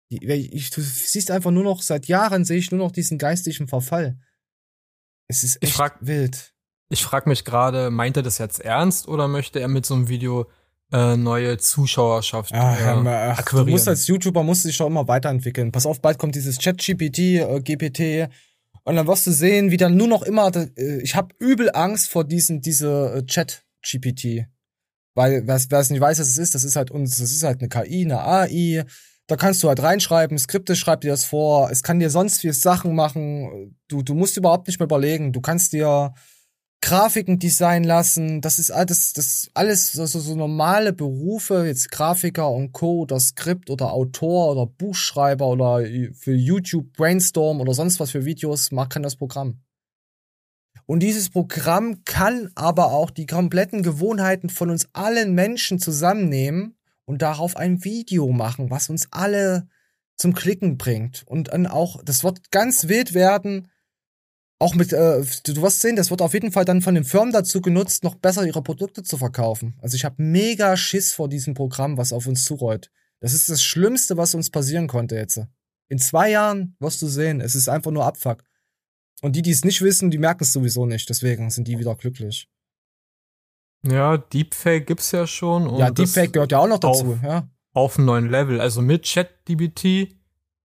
Ich, du siehst einfach nur noch, seit Jahren sehe ich nur noch diesen geistigen Verfall. Es ist echt ich frag, wild. Ich frage mich gerade, meint er das jetzt ernst oder möchte er mit so einem Video äh, neue Zuschauerschaft ach, äh, ach, akquirieren? Du musst als YouTuber musst du dich schon immer weiterentwickeln. Pass auf, bald kommt dieses Chat-GPT, äh, GPT und dann wirst du sehen, wie dann nur noch immer, äh, ich habe übel Angst vor diesen, diese äh, Chat-GPT. Weil, wer es nicht weiß, was es ist, das ist halt uns, das ist halt eine KI, eine AI, da kannst du halt reinschreiben, Skripte schreib dir das vor, es kann dir sonst viel Sachen machen. Du, du musst überhaupt nicht mehr überlegen. Du kannst dir Grafiken designen lassen. Das ist alles, das alles also so normale Berufe, jetzt Grafiker und Co. oder Skript oder Autor oder Buchschreiber oder für YouTube Brainstorm oder sonst was für Videos, mag kann das Programm. Und dieses Programm kann aber auch die kompletten Gewohnheiten von uns allen Menschen zusammennehmen und darauf ein Video machen, was uns alle zum Klicken bringt. Und dann auch, das wird ganz wild werden. Auch mit, äh, du wirst sehen, das wird auf jeden Fall dann von den Firmen dazu genutzt, noch besser ihre Produkte zu verkaufen. Also ich habe mega Schiss vor diesem Programm, was auf uns zurollt. Das ist das Schlimmste, was uns passieren konnte jetzt. In zwei Jahren wirst du sehen, es ist einfach nur Abfuck. Und die, die es nicht wissen, die merken es sowieso nicht. Deswegen sind die wieder glücklich. Ja, Deepfake gibt's ja schon. ja, Deepfake gehört ja auch noch dazu, auf, ja. Auf einem neuen Level. Also mit ChatGPT,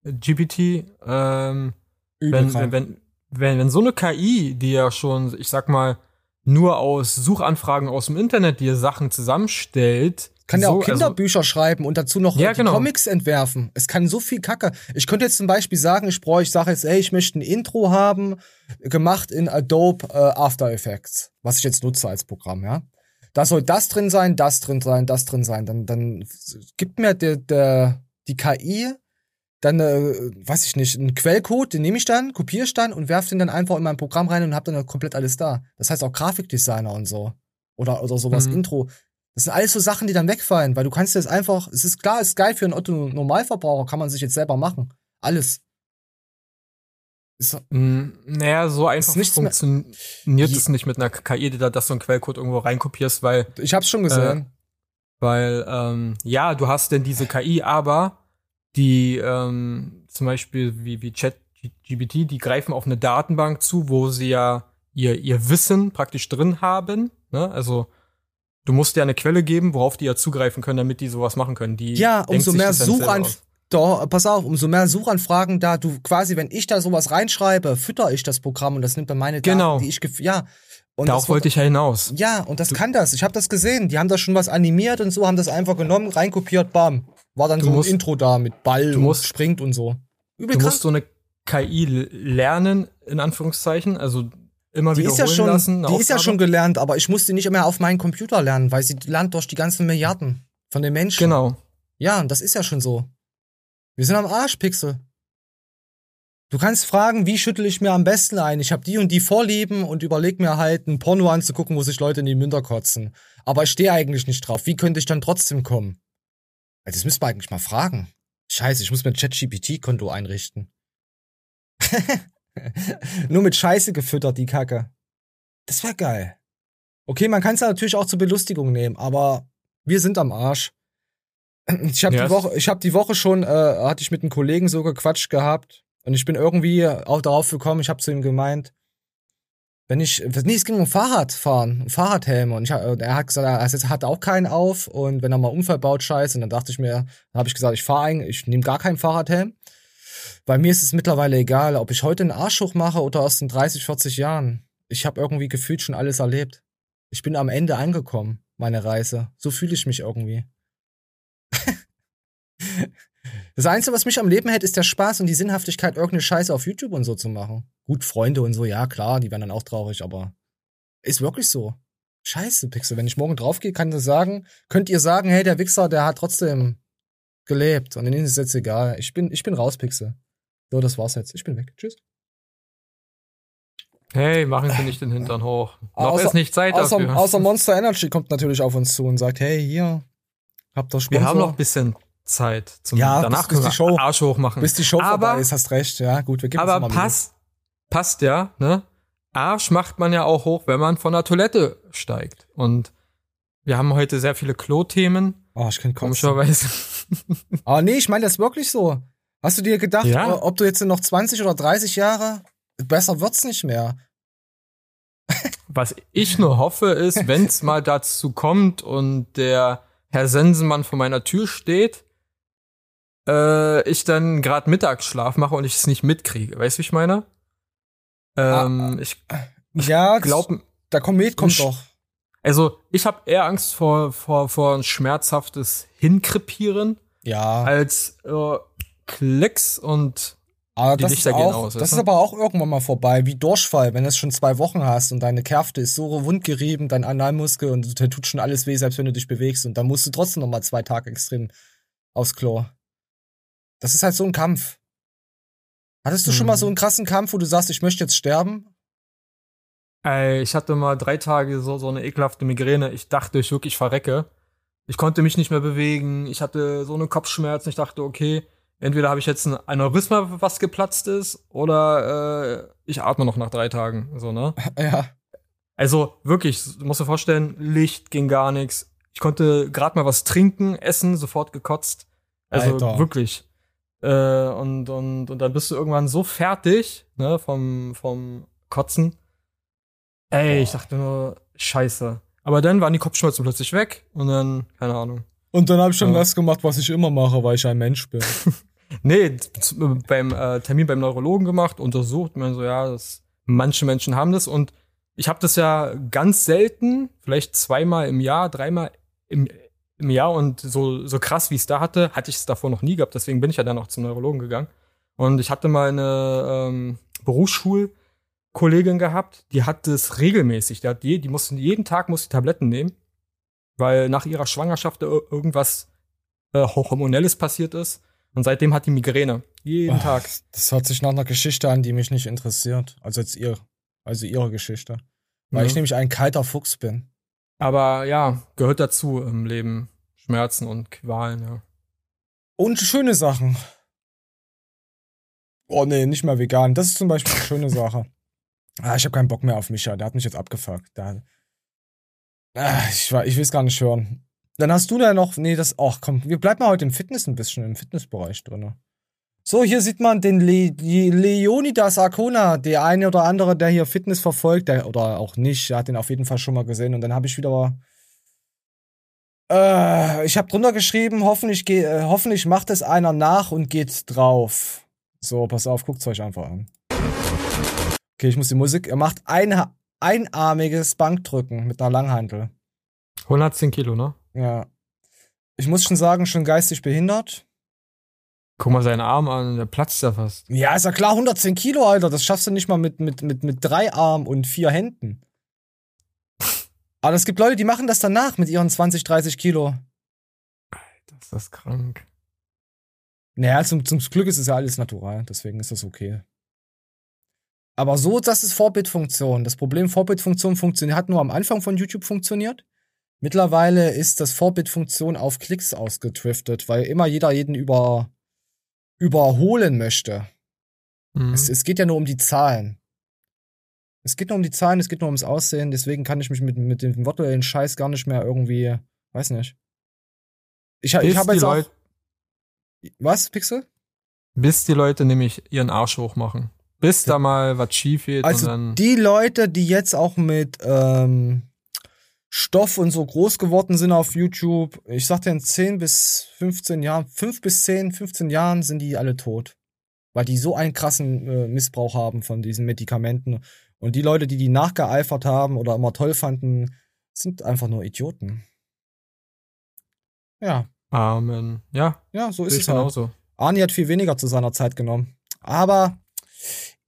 GPT, ähm, wenn, wenn, wenn, wenn, wenn so eine KI, die ja schon, ich sag mal, nur aus Suchanfragen aus dem Internet dir Sachen zusammenstellt. Kann ja so, auch Kinderbücher also, schreiben und dazu noch ja, genau. Comics entwerfen. Es kann so viel Kacke. Ich könnte jetzt zum Beispiel sagen, ich brauche, ich sage jetzt, ey, ich möchte ein Intro haben, gemacht in Adobe äh, After Effects, was ich jetzt nutze als Programm, ja. Da soll das drin sein, das drin sein, das drin sein. Dann, dann gibt mir der, der, die KI dann, äh, weiß ich nicht, einen Quellcode, den nehme ich dann, kopiere ich dann und werfe den dann einfach in mein Programm rein und habe dann komplett alles da. Das heißt auch Grafikdesigner und so. Oder, oder sowas, mhm. Intro. Das sind alles so Sachen, die dann wegfallen, weil du kannst jetzt einfach, es ist klar, es ist geil für einen Otto-Normalverbraucher, kann man sich jetzt selber machen. Alles. Ist, mm, naja, so einfach funktioniert es nicht mit einer KI, die da das so ein Quellcode irgendwo reinkopierst, weil. Ich hab's schon gesehen. Äh, weil, ähm, ja, du hast denn diese KI, aber die ähm, zum Beispiel wie, wie ChatGPT, die greifen auf eine Datenbank zu, wo sie ja ihr, ihr Wissen praktisch drin haben. Ne? Also du musst dir eine Quelle geben, worauf die ja zugreifen können, damit die sowas machen können. Die ja, umso mehr Suchanfragen. Doch, pass auf, umso mehr Suchanfragen da du quasi, wenn ich da sowas reinschreibe, fütter ich das Programm und das nimmt dann meine Daten, genau. die ich ja. Und Darauf wollte ich ja hinaus. Ja, und das du, kann das. Ich habe das gesehen. Die haben da schon was animiert und so, haben das einfach genommen, reinkopiert, bam. War dann du so ein Intro da mit Ball du musst, und springt und so. Übel du krass. musst so eine KI lernen, in Anführungszeichen. Also immer die wiederholen ist ja schon, lassen. Die Aufgabe. ist ja schon gelernt, aber ich musste nicht mehr auf meinen Computer lernen, weil sie lernt durch die ganzen Milliarden von den Menschen. Genau. Ja, und das ist ja schon so. Wir sind am Arsch, Pixel. Du kannst fragen, wie schüttel ich mir am besten ein? Ich habe die und die Vorlieben und überleg mir halt ein Porno anzugucken, wo sich Leute in die Münder kotzen. Aber ich stehe eigentlich nicht drauf. Wie könnte ich dann trotzdem kommen? Das müsste man eigentlich mal fragen. Scheiße, ich muss mir ein ChatGPT-Konto einrichten. Nur mit Scheiße gefüttert, die Kacke. Das wäre geil. Okay, man kann es natürlich auch zur Belustigung nehmen, aber wir sind am Arsch. Ich habe yes. die Woche, ich habe die Woche schon, äh, hatte ich mit einem Kollegen so gequatscht gehabt und ich bin irgendwie auch darauf gekommen. Ich habe zu ihm gemeint, wenn ich, nee, es ging um Fahrradfahren, Fahrradhelme. Und ich, er hat gesagt, er hat auch keinen auf. Und wenn er mal Unfall baut, scheiße. Und dann dachte ich mir, dann habe ich gesagt, ich fahre eigentlich, ich nehme gar keinen Fahrradhelm. Bei mir ist es mittlerweile egal, ob ich heute einen Arsch hoch mache oder aus den 30, 40 Jahren. Ich habe irgendwie gefühlt schon alles erlebt. Ich bin am Ende angekommen, meine Reise. So fühle ich mich irgendwie. Das Einzige, was mich am Leben hält, ist der Spaß und die Sinnhaftigkeit, irgendeine Scheiße auf YouTube und so zu machen. Gut, Freunde und so, ja, klar, die werden dann auch traurig, aber ist wirklich so. Scheiße, Pixel. Wenn ich morgen draufgehe, kann ich sagen, könnt ihr sagen, hey, der Wichser, der hat trotzdem gelebt. Und denen ist es jetzt egal. Ich bin, ich bin raus, Pixel. So, das war's jetzt. Ich bin weg. Tschüss. Hey, machen Sie nicht den Hintern hoch. Noch außer, ist nicht Zeit außer, dafür. Außer Monster Energy kommt natürlich auf uns zu und sagt, hey, hier, habt ihr Sponsor? Wir haben noch ein bisschen Zeit. Zum, ja, danach bis, bis die Show, Arsch hochmachen. Bis die Show aber, vorbei ist, hast recht. Ja, gut, wir geben Aber passt, passt ja, ne? Arsch macht man ja auch hoch, wenn man von der Toilette steigt. Und wir haben heute sehr viele Klo-Themen. Oh, ich kann Komischerweise. Aber oh, nee, ich meine das wirklich so. Hast du dir gedacht, ja. ob du jetzt noch 20 oder 30 Jahre, besser wird's nicht mehr. Was ich nur hoffe, ist, wenn's mal dazu kommt und der Herr Sensenmann vor meiner Tür steht, äh, ich dann gerade Mittagsschlaf mache und ich es nicht mitkriege. Weißt du, wie ich meine? Ähm, ah, ich, ich ja, glaube, der Komet kommt doch. Also, ich habe eher Angst vor, vor, vor ein schmerzhaftes Hinkrepieren. Ja. Als äh, Klicks und aber die das Lichter ist auch, aus. Das ist aber auch irgendwann mal vorbei, wie Durchfall, wenn du es schon zwei Wochen hast und deine Kärfte ist so wundgerieben, dein Analmuskel und der tut schon alles weh, selbst wenn du dich bewegst und dann musst du trotzdem noch mal zwei Tage extrem aufs Klo. Das ist halt so ein Kampf. Hattest du mhm. schon mal so mhm. einen krassen Kampf, wo du sagst, ich möchte jetzt sterben? Ey, ich hatte mal drei Tage so, so eine ekelhafte Migräne. Ich dachte, ich wirklich verrecke. Ich konnte mich nicht mehr bewegen. Ich hatte so eine Kopfschmerzen. Ich dachte, okay, entweder habe ich jetzt ein Aneurysma, was geplatzt ist, oder äh, ich atme noch nach drei Tagen. So, ne? Ja. Also wirklich, du musst dir vorstellen, Licht ging gar nichts. Ich konnte gerade mal was trinken, essen, sofort gekotzt. Also Alter. wirklich. Äh, und, und, und dann bist du irgendwann so fertig, ne, vom, vom Kotzen. Ey, ich dachte nur, scheiße. Aber dann waren die Kopfschmerzen plötzlich weg und dann, keine Ahnung. Und dann habe ich schon Ja. das gemacht, was ich immer mache, weil ich ein Mensch bin. Nee, z- beim äh, Termin beim Neurologen gemacht, untersucht, man so, ja, das, manche Menschen haben das und ich habe das ja ganz selten, vielleicht zweimal im Jahr, dreimal im, im Jahr und so, so krass wie ich es da hatte, hatte ich es davor noch nie gehabt, deswegen bin ich ja dann auch zum Neurologen gegangen. Und ich hatte mal eine ähm, Berufsschulkollegin gehabt, die hat das regelmäßig, die, hat je, die mussten jeden Tag muss die Tabletten nehmen, weil nach ihrer Schwangerschaft ir- irgendwas äh, hormonelles passiert ist. Und seitdem hat die Migräne. Jeden Oh, Tag. Das hört sich nach einer Geschichte an, die mich nicht interessiert. Also jetzt ihr, also ihre Geschichte. Weil Ja. ich nämlich ein kalter Fuchs bin. Aber ja, gehört dazu im Leben. Schmerzen und Qualen, ja. Und schöne Sachen. Oh nee, nicht mehr vegan. Das ist zum Beispiel eine schöne Sache. Ah, ich habe keinen Bock mehr auf Micha. Der hat mich jetzt abgefuckt. Der, ah, ich, ich will es gar nicht hören. Dann hast du da noch. Nee, das. Ach komm, wir bleiben mal heute im Fitness ein bisschen, im Fitnessbereich drin. So, hier sieht man den Le Leonidas Arcona, der eine oder andere, der hier Fitness verfolgt, der, oder auch nicht, der hat den auf jeden Fall schon mal gesehen. Und dann habe ich wieder. Äh, ich habe drunter geschrieben, hoffentlich, geh, äh, hoffentlich macht es einer nach und geht drauf. So, pass auf, guckt's euch einfach an. Okay, ich muss die Musik. Er macht ein, einarmiges Bankdrücken mit einer Langhantel. 110 Kilo, ne? Ja. Ich muss schon sagen, schon geistig behindert. Guck mal seinen Arm an, der platzt ja fast. Ja, ist ja klar, 110 Kilo, Alter. Das schaffst du nicht mal mit, mit, mit, mit drei Armen und vier Händen. Aber es gibt Leute, die machen das danach mit ihren 20, 30 Kilo. Das ist das krank. Naja, zum, zum Glück ist es ja alles natural, deswegen ist das okay. Aber so, das ist Vorbildfunktion. Das Problem, Vorbildfunktion funktioniert, hat nur am Anfang von YouTube funktioniert. Mittlerweile ist das Vorbildfunktion auf Klicks ausgedriftet, weil immer jeder jeden über, überholen möchte. Mhm. Es, es geht ja nur um die Zahlen. Es geht nur um die Zahlen, es geht nur ums Aussehen, deswegen kann ich mich mit, mit dem virtuellen Scheiß gar nicht mehr irgendwie, weiß nicht. Ich, ich habe jetzt auch. Was, Pixel? Bis die Leute nämlich ihren Arsch hochmachen. Bis da mal was schief geht Also und dann. die Leute, die jetzt auch mit ähm, Stoff und so groß geworden sind auf YouTube, ich sag dir in 10 bis 15 Jahren, 5 bis 10, 15 Jahren sind die alle tot. Weil die so einen krassen äh, Missbrauch haben von diesen Medikamenten. Und die Leute, die die nachgeeifert haben oder immer toll fanden, sind einfach nur Idioten. Ja, Amen. Ja. ja, so ist es halt. genauso. Arnie hat viel weniger zu seiner Zeit genommen. Aber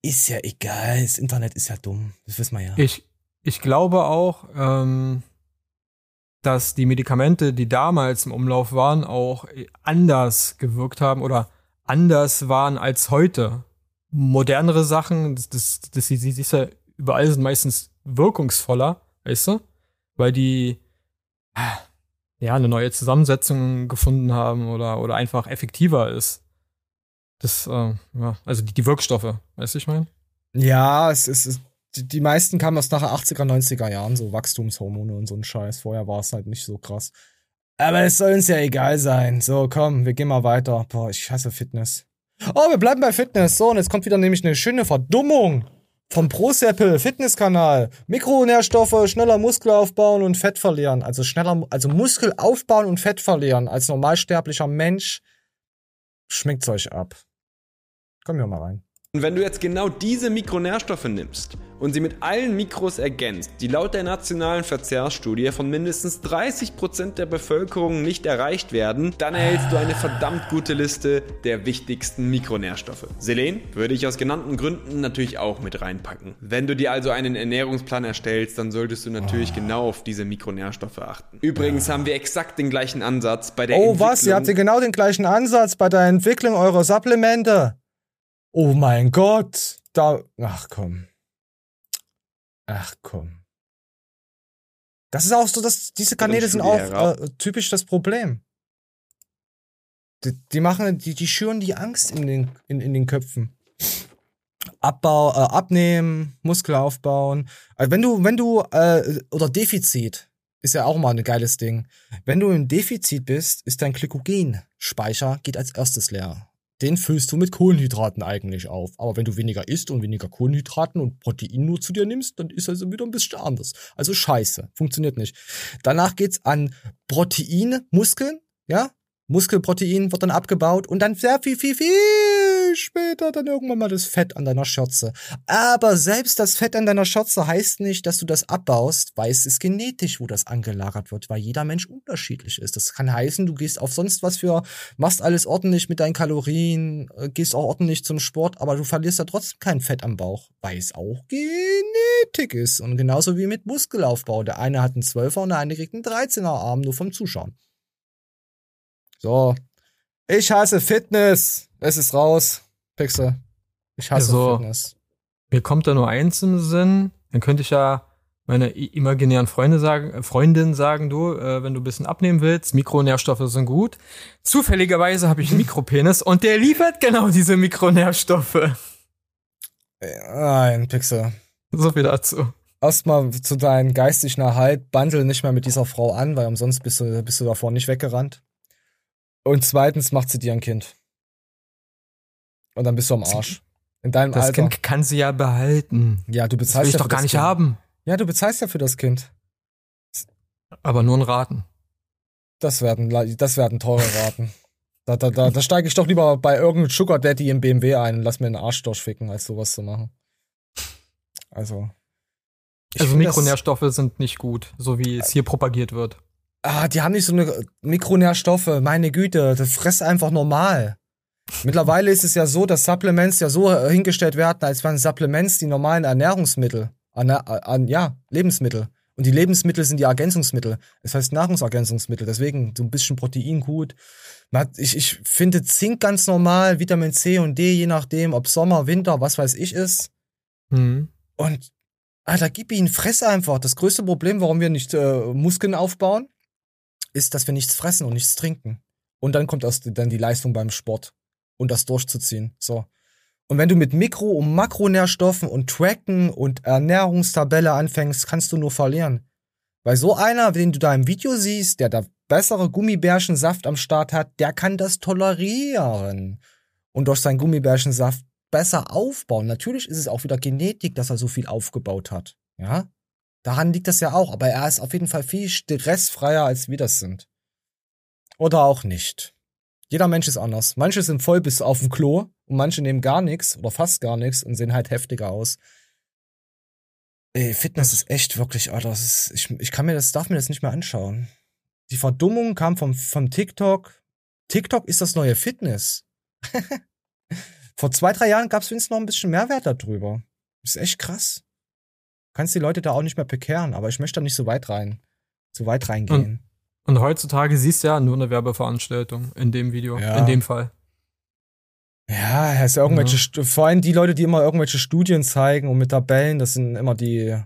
ist ja egal, das Internet ist ja dumm. Das wissen wir ja. Ich, ich glaube auch, ähm, dass die Medikamente, die damals im Umlauf waren, auch anders gewirkt haben oder anders waren als heute. Modernere Sachen, das, das, das, das ist ja überall sind meistens wirkungsvoller, weißt du? Weil die ja eine neue Zusammensetzung gefunden haben oder, oder einfach effektiver ist. Das, äh, ja, also die, die Wirkstoffe, weißt du, ich meine? Ja, es ist, es, die, die meisten kamen aus nachher 80er, 90er Jahren, so Wachstumshormone und so ein Scheiß. Vorher war es halt nicht so krass. Aber es soll uns ja egal sein. So, komm, wir gehen mal weiter. Boah, ich hasse Fitness. Oh, wir bleiben bei Fitness. So, und jetzt kommt wieder nämlich eine schöne Verdummung vom ProSeppel Fitnesskanal. Mikronährstoffe, schneller Muskel aufbauen und Fett verlieren. Also schneller, also Muskel aufbauen und Fett verlieren. Als normalsterblicher Mensch schmeckt's euch ab. Komm hier mal rein. Und wenn du jetzt genau diese Mikronährstoffe nimmst und sie mit allen Mikros ergänzt, die laut der nationalen Verzehrsstudie von mindestens 30% der Bevölkerung nicht erreicht werden, dann erhältst du eine verdammt gute Liste der wichtigsten Mikronährstoffe. Selen würde ich aus genannten Gründen natürlich auch mit reinpacken. Wenn du dir also einen Ernährungsplan erstellst, dann solltest du natürlich genau auf diese Mikronährstoffe achten. Übrigens haben wir exakt den gleichen Ansatz bei der Oh, was? Ihr habt genau den gleichen Ansatz bei der Entwicklung eurer Supplemente? Oh mein Gott. Da. Ach komm. Ach komm. Das ist auch so, dass diese Kanäle sind auch äh, typisch das Problem. Die, die, machen, die, die schüren die Angst in den, in, in den Köpfen. Abbau, äh, abnehmen, Muskel aufbauen. Also wenn du, wenn du, äh, oder Defizit, ist ja auch mal ein geiles Ding. Wenn du im Defizit bist, ist dein Glykogenspeicher geht als erstes leer. Den füllst du mit Kohlenhydraten eigentlich auf. Aber wenn du weniger isst und weniger Kohlenhydraten und Protein nur zu dir nimmst, dann ist also wieder ein bisschen anders. Also scheiße. Funktioniert nicht. Danach geht's an Protein, Muskeln, ja? Muskelprotein wird dann abgebaut und dann sehr viel, viel, viel später dann irgendwann mal das Fett an deiner Schürze. Aber selbst das Fett an deiner Schürze heißt nicht, dass du das abbaust, weil es ist genetisch, wo das angelagert wird, weil jeder Mensch unterschiedlich ist. Das kann heißen, du gehst auf sonst was für, machst alles ordentlich mit deinen Kalorien, äh, gehst auch ordentlich zum Sport, aber du verlierst ja trotzdem kein Fett am Bauch, weil es auch Genetik ist. Und genauso wie mit Muskelaufbau. Der eine hat einen Zwölfer und der eine kriegt einen 13er Arm nur vom Zuschauen. So. Ich hasse Fitness. Es ist raus. Pixel. Ich hasse also, Fitness. Mir kommt da nur eins im Sinn. Dann könnte ich ja meine imaginären Freunde sagen, äh, Freundin sagen, du, äh, wenn du ein bisschen abnehmen willst, Mikronährstoffe sind gut. Zufälligerweise habe ich einen Mikropenis und der liefert genau diese Mikronährstoffe. Nein, Pixel. So viel dazu. Erstmal zu deinem geistigen Erhalt, bandel nicht mehr mit dieser Frau an, weil umsonst bist du, bist du davor nicht weggerannt. Und zweitens macht sie dir ein Kind. Und dann bist du am Arsch. In deinem das Alter. Kind kann sie ja behalten. Ja, du bezahlst das will ich ja doch gar nicht kind. haben. Ja, du bezahlst ja für das Kind. Aber nur ein Raten. Das werden, das werden teure Raten. Da, da, da, da steige ich doch lieber bei irgendeinem Sugar Daddy im BMW ein und lass mir einen Arsch durchficken, als sowas zu machen. Also. Also Mikronährstoffe sind nicht gut, so wie es hier propagiert wird. Ah, die haben nicht so eine Mikronährstoffe. Meine Güte, das frisst einfach normal. Mittlerweile ist es ja so, dass Supplements ja so äh, hingestellt werden, als wären Supplements die normalen Ernährungsmittel. An, an, ja, Lebensmittel. Und die Lebensmittel sind die Ergänzungsmittel. Das heißt Nahrungsergänzungsmittel. Deswegen so ein bisschen Protein gut. Ich, ich finde Zink ganz normal, Vitamin C und D, je nachdem, ob Sommer, Winter, was weiß ich ist. Mhm. Und Alter, gib ihn, fress einfach. Das größte Problem, warum wir nicht äh, Muskeln aufbauen, ist, dass wir nichts fressen und nichts trinken. Und dann kommt erst dann die Leistung beim Sport und das durchzuziehen. So. Und wenn du mit Mikro- und Makronährstoffen und Tracken und Ernährungstabelle anfängst, kannst du nur verlieren. Weil so einer, den du da im Video siehst, der da bessere Gummibärchensaft am Start hat, der kann das tolerieren. Und durch seinen Gummibärchensaft besser aufbauen. Natürlich ist es auch wieder Genetik, dass er so viel aufgebaut hat. Ja? Daran liegt das ja auch, aber er ist auf jeden Fall viel stressfreier, als wir das sind. Oder auch nicht. Jeder Mensch ist anders. Manche sind voll bis auf dem Klo und manche nehmen gar nichts oder fast gar nichts und sehen halt heftiger aus. Ey, Fitness ist echt wirklich, Alter, das ist, ich, ich kann mir das, darf mir das nicht mehr anschauen. Die Verdummung kam vom, vom TikTok. TikTok ist das neue Fitness. Vor zwei, drei Jahren gab es wenigstens noch ein bisschen Mehrwert darüber. Ist echt krass kannst die Leute da auch nicht mehr bekehren, aber ich möchte da nicht so weit rein, so weit reingehen. Und, heutzutage siehst du ja nur eine Werbeveranstaltung in dem Video, ja. in dem Fall. Ja, es ist ja irgendwelche, ja. vor allem die Leute, die immer irgendwelche Studien zeigen und mit Tabellen, das sind immer die,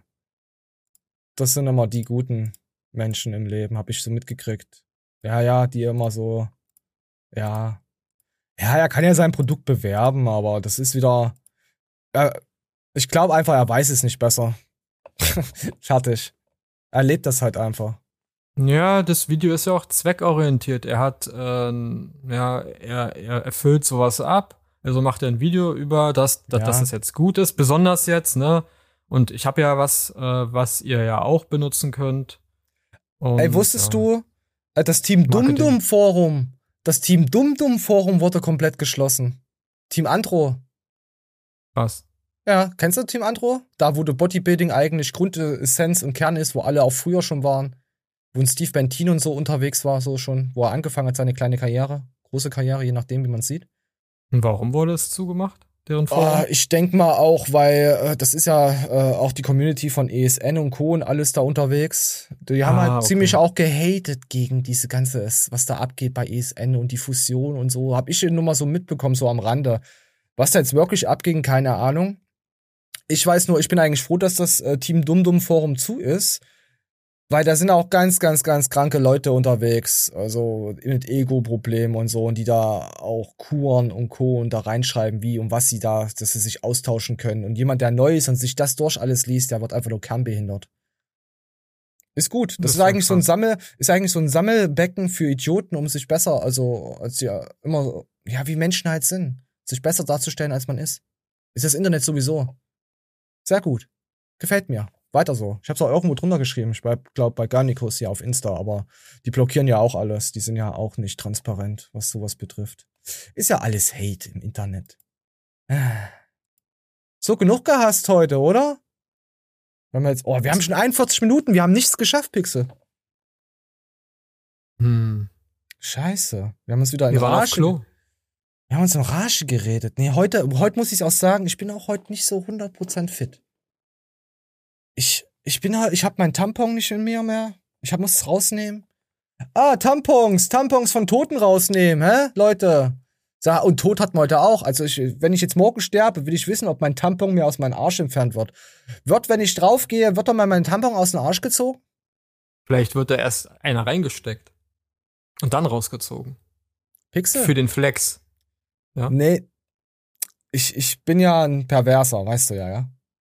das sind immer die guten Menschen im Leben, habe ich so mitgekriegt. Ja, ja, die immer so, ja, ja, er kann ja sein Produkt bewerben, aber das ist wieder, äh, ich glaube einfach, er weiß es nicht besser. Fertig. Er lebt das halt einfach. Ja, das Video ist ja auch zweckorientiert. Er hat, ähm, ja, er, er erfüllt sowas ab. Also macht er ein Video über, dass, dass, ja. dass es jetzt gut ist, besonders jetzt, ne? Und ich habe ja was, äh, was ihr ja auch benutzen könnt. Und, Ey, wusstest ja. du, äh, das Team Dumdum Forum, das Team Dumdum Forum wurde komplett geschlossen. Team Andro. Was? Ja, kennst du Team Andro? Da, wo der Bodybuilding eigentlich Grundessenz und Kern ist, wo alle auch früher schon waren. Wo ein Steve Bentin und so unterwegs war, so schon, wo er angefangen hat, seine kleine Karriere, große Karriere, je nachdem, wie man sieht. Und warum wurde es zugemacht? Deren Forum? Oh, ich denke mal auch, weil äh, das ist ja äh, auch die Community von ESN und Co. und alles da unterwegs. Die haben ah, halt okay. ziemlich auch gehatet gegen diese ganze, was da abgeht bei ESN und die Fusion und so. Hab ich nur mal so mitbekommen, so am Rande. Was da jetzt wirklich abging, keine Ahnung. Ich weiß nur, ich bin eigentlich froh, dass das äh, Team Dum Dum Forum zu ist. Weil da sind auch ganz, ganz, ganz kranke Leute unterwegs, also mit Ego-Problemen und so, und die da auch Kuren und Co. und da reinschreiben, wie und was sie da, dass sie sich austauschen können. Und jemand, der neu ist und sich das durch alles liest, der wird einfach nur kernbehindert. Ist gut. Das, Das ist eigentlich so ein. Sammel, ist eigentlich so ein Sammelbecken für Idioten, um sich besser, also als ja immer, ja, wie Menschen halt sind, sich besser darzustellen, als man ist. Ist das Internet sowieso. Sehr gut. Gefällt mir. Weiter so. Ich hab's auch irgendwo drunter geschrieben. Ich bleib, glaub, bei Garnicus hier auf Insta, aber die blockieren ja auch alles. Die sind ja auch nicht transparent, was sowas betrifft. Ist ja alles Hate im Internet. So genug gehasst heute, oder? Wir haben jetzt, oh, wir haben schon 41 Minuten, wir haben nichts geschafft, Pixel. Hm. Scheiße. Wir haben uns wieder in Wir Rage. Wir haben uns in Rage geredet. Nee, heute, heute muss ich auch sagen, ich bin auch heute nicht so 100% fit. Ich, ich bin halt, ich habe meinen Tampon nicht in mir mehr. Ich hab, muss es rausnehmen. Ah, Tampons, Tampons von Toten rausnehmen, hä, Leute? Sa- Und Tod hat man heute auch. Also ich, wenn ich jetzt morgen sterbe, will ich wissen, ob mein Tampon mir aus meinem Arsch entfernt wird. Wird, wenn ich draufgehe, wird doch mal mein Tampon aus dem Arsch gezogen? Vielleicht wird da erst einer reingesteckt. Und dann rausgezogen. Pixel? Für den Flex. Ja. Nee. Ich, ich bin ja ein Perverser, weißt du ja, ja.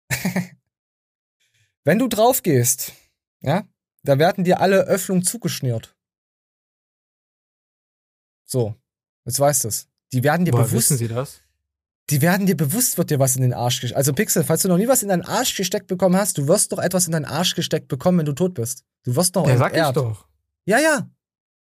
Wenn du drauf gehst, ja, da werden dir alle Öffnungen zugeschnürt. So, jetzt weißt du's. Die werden dir Woher bewusst. wissen Sie das? Die werden dir bewusst, wird dir was in den Arsch gesteckt. Also Pixel, falls du noch nie was in deinen Arsch gesteckt bekommen hast, du wirst doch etwas in deinen Arsch gesteckt bekommen, wenn du tot bist. Du wirst doch Ja, sag ich doch. Ja, ja.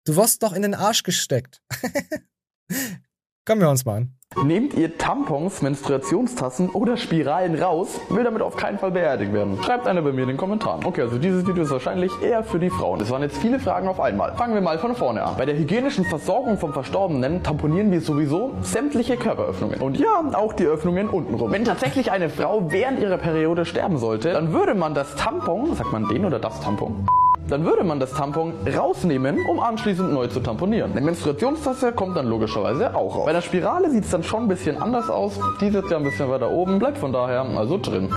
Du wirst doch in den Arsch gesteckt. Kommen wir uns mal an. Nehmt ihr Tampons, Menstruationstassen oder Spiralen raus, will damit auf keinen Fall beerdigt werden. Schreibt einer bei mir in den Kommentaren. Okay, also dieses Video ist wahrscheinlich eher für die Frauen. Das waren jetzt viele Fragen auf einmal. Fangen wir mal von vorne an. Bei der hygienischen Versorgung vom Verstorbenen tamponieren wir sowieso sämtliche Körperöffnungen. Und ja, auch die Öffnungen untenrum. Wenn tatsächlich eine Frau während ihrer Periode sterben sollte, dann würde man das Tampon, sagt man den oder das Tampon? Dann würde man das Tampon rausnehmen, um anschließend neu zu tamponieren. Eine Menstruationstasse kommt dann logischerweise auch raus. Bei der Spirale sieht es dann schon ein bisschen anders aus. Die sitzt ja ein bisschen weiter oben, bleibt von daher also drin.